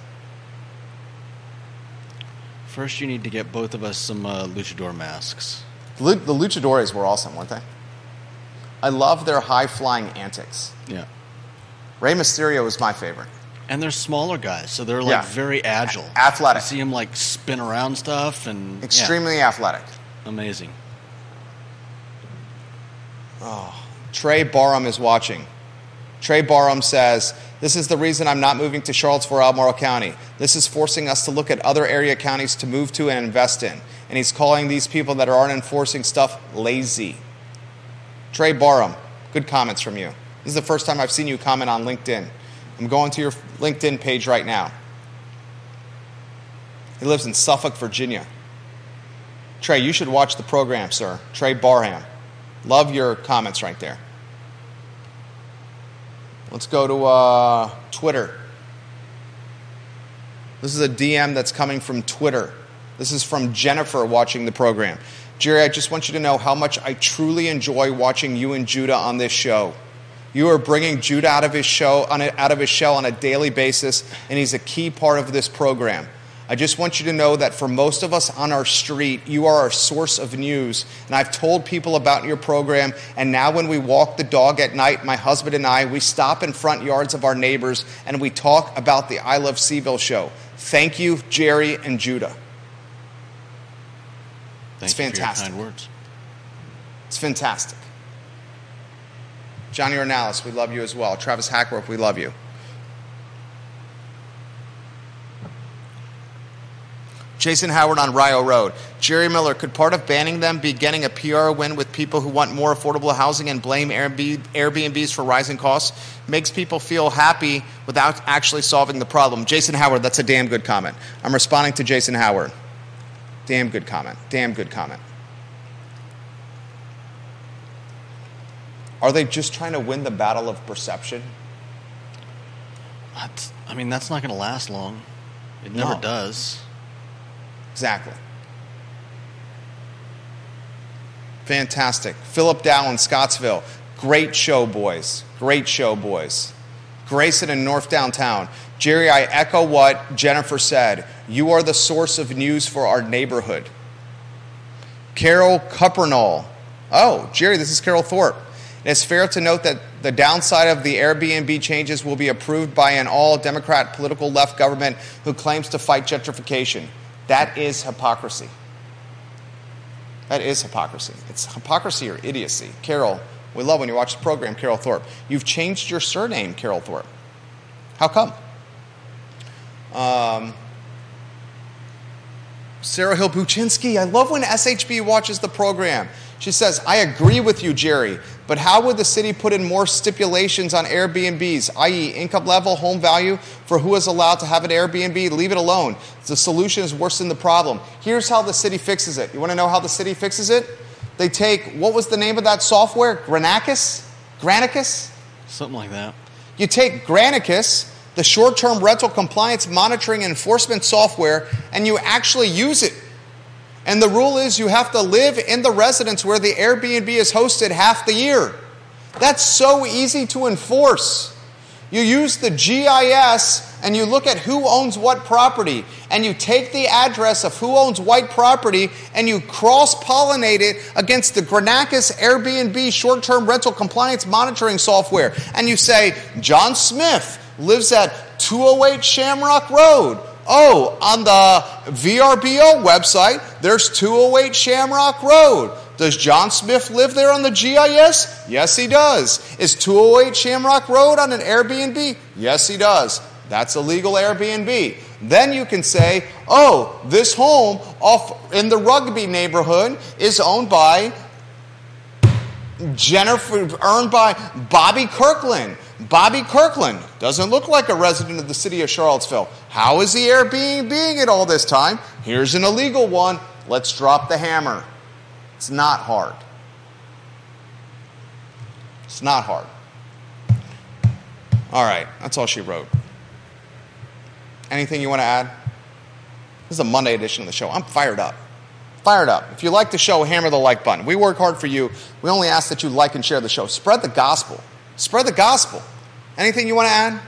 First, you need to get both of us some uh, luchador masks. The the luchadores were awesome, weren't they? I love their high flying antics. Yeah. Rey Mysterio was my favorite. And they're smaller guys, so they're like Yeah. very agile. A- athletic. You see them like spin around stuff and yeah, Extremely athletic. amazing. Oh, Trey Barham is watching. Trey Barham says, This is the reason I'm not moving to Charlottesville, Albemarle County. This is forcing us to look at other area counties to move to and invest in. And he's calling these people that aren't enforcing stuff lazy. Trey Barham, good comments from you. This is the first time I've seen you comment on LinkedIn. I'm going to your LinkedIn page right now. He lives in Suffolk, Virginia. Trey, you should watch the program, sir. Trey Barham. Love your comments right there. Let's go to uh, Twitter. This is a DM that's coming from Twitter. This is from Jennifer watching the program. Jerry, I just want you to know how much I truly enjoy watching you and Judah on this show. You are bringing Judah out of his show on a, out of his shell on a daily basis, and he's a key part of this program. I just want you to know that for most of us on our street, you are our source of news. And I've told people about your program, and now when we walk the dog at night, my husband and I, we stop in front yards of our neighbors and we talk about the I Love CVille show. Thank you, Jerry and Judah. Thank It's you for your fantastic. kind words. It's fantastic. Johnny Ornalis, we love you as well. Travis Hackworth, we love you. Jason Howard on Rio Road. Jerry Miller, could part of banning them be getting a PR win with people who want more affordable housing and blame Airbnbs for rising costs? Makes people feel happy without actually solving the problem. Jason Howard, that's a damn good comment. I'm responding to Jason Howard. Damn good comment. Damn good comment. Are they just trying to win the battle of perception? That's, I mean, that's not going to last long. It never No. does. Exactly. Fantastic. Philip Dow in Scottsville. Great show, boys. Great show, boys. Grayson in North Downtown. Jerry, I echo what Jennifer said. You are the source of news for our neighborhood. Carol Cuppernall. Oh, Jerry, this is Carol Thorpe. It's fair to note that the downside of the Airbnb changes will be approved by an all Democrat political left government who claims to fight gentrification. That is hypocrisy. That is hypocrisy. It's hypocrisy or idiocy. Carol, we love when you watch the program, Carol Thorpe. You've changed your surname, Carol Thorpe. How come? Um, Sarah Hill Buchinsky, I love when SHB watches the program. She says, I agree with you, Jerry, but how would the city put in more stipulations on Airbnbs, i.e., income level, home value, for who is allowed to have an Airbnb? Leave it alone. The solution is worse than the problem. Here's how the city fixes it. You want to know how the city fixes it? They take, what was the name of that software? Granicus? Granicus? Something like that. You take Granicus, the short term rental compliance monitoring and enforcement software, and you actually use it. And the rule is you have to live in the residence where the Airbnb is hosted half the year. That's so easy to enforce. You use the GIS and you look at who owns what property, and you take the address of who owns white property and you cross pollinate it against the Granicus Airbnb short term rental compliance monitoring software. And you say, John Smith lives at 208 Shamrock Road. Oh, on the VRBO website, there's 208 Shamrock Road. Does John Smith live there on the GIS? Yes, he does. Is 208 Shamrock Road on an Airbnb? Yes, he does. That's a legal Airbnb. Then you can say, oh, this home off in the Rugby neighborhood is owned by Jennifer, earned by Bobby Kirkland. Bobby Kirkland doesn't look like a resident of the city of Charlottesville. How is the Airbnb being it all this time? Here's an illegal one. Let's drop the hammer. It's not hard. It's not hard. All right, that's all she wrote. Anything you want to add? This is a Monday edition of the show. I'm fired up. Fired up. If you like the show, hammer the like button. We work hard for you. We only ask that you like and share the show. Spread the gospel. Spread the gospel. Anything you want to add?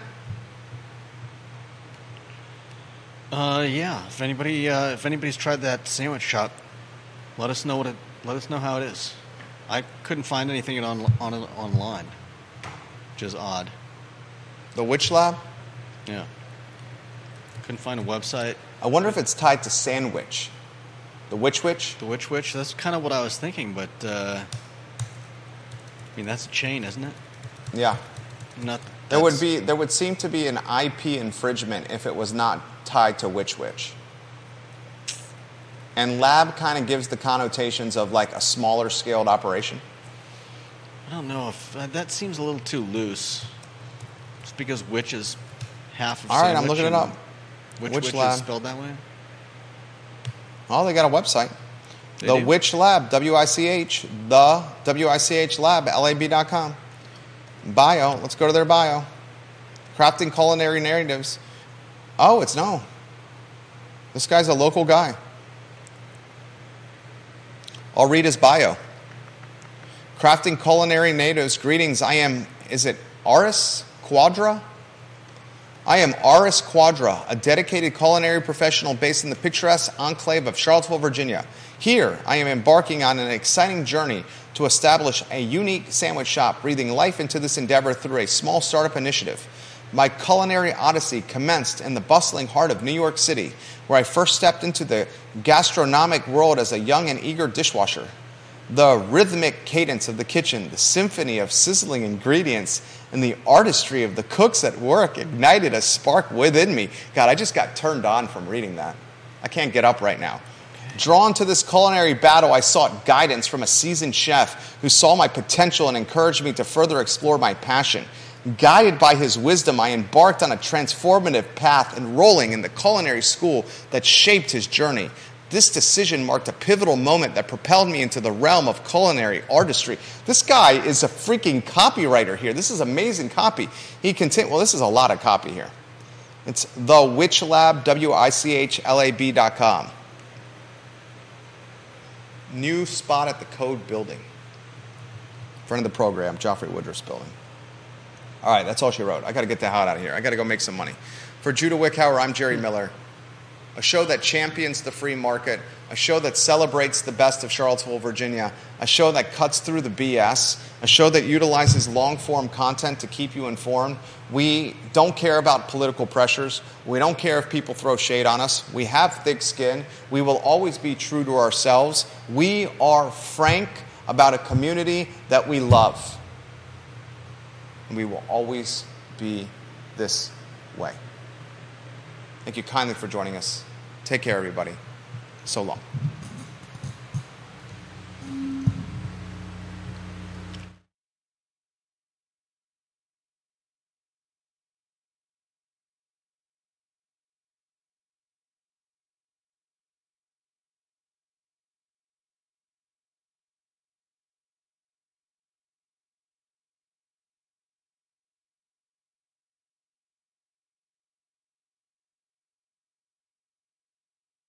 Uh, yeah. If anybody, uh, if anybody's tried that sandwich shop, let us know what it. Let us know how it is. I couldn't find anything on on online, which is odd. The Wich Lab? Yeah. Couldn't find a website. I wonder if it's tied to Sandwich. The Which Wich? The Which Wich. That's kind of what I was thinking, but uh, I mean that's a chain, isn't it? Yeah. Not. There would be there would seem to be an IP infringement if it was not tied to Which Wich. And lab kind of gives the connotations of like a smaller scaled operation. I don't know if uh, that seems a little too loose. Just because witch is half of All right, I'm looking it up. Witch, Witch witch lab. is spelled that way. Oh, they got a website. They the do. Wich Lab, W I C H, the W I C H Lab, lab.com. Bio, let's go to their bio. Crafting culinary narratives. Oh, it's no. This guy's a local guy. I'll read his bio. Crafting culinary natives, greetings. I am, is it Aris Quadra? I am Aris Quadra, a dedicated culinary professional based in the picturesque enclave of Charlottesville, Virginia. Here, I am embarking on an exciting journey to establish a unique sandwich shop, breathing life into this endeavor through a small startup initiative. My culinary odyssey commenced in the bustling heart of New York City, where I first stepped into the gastronomic world as a young and eager dishwasher. The rhythmic cadence of the kitchen, the symphony of sizzling ingredients, and the artistry of the cooks at work ignited a spark within me. God, I just got turned on from reading that. I can't get up right now. Drawn to this culinary battle, I sought guidance from a seasoned chef who saw my potential and encouraged me to further explore my passion. Guided by his wisdom, I embarked on a transformative path, enrolling in the culinary school that shaped his journey. This decision marked a pivotal moment that propelled me into the realm of culinary artistry. This guy is a freaking copywriter here. This is amazing copy. He contain well, this is a lot of copy here. It's the Wich Lab, W I C H L A B dot com. New spot at the Code Building. Front of the program, Jaffray Woodriff's building. All right, that's all she wrote. I got to get the hell out of here. I got to go make some money. For Judah Wickhauer, I'm Jerry hmm. Miller. A show that champions the free market, a show that celebrates the best of Charlottesville, Virginia, a show that cuts through the BS, a show that utilizes long form content to keep you informed. We don't care about political pressures. We don't care if people throw shade on us. We have thick skin. We will always be true to ourselves. We are frank about a community that we love. And we will always be this way. Thank you kindly for joining us. Take care, everybody. So long.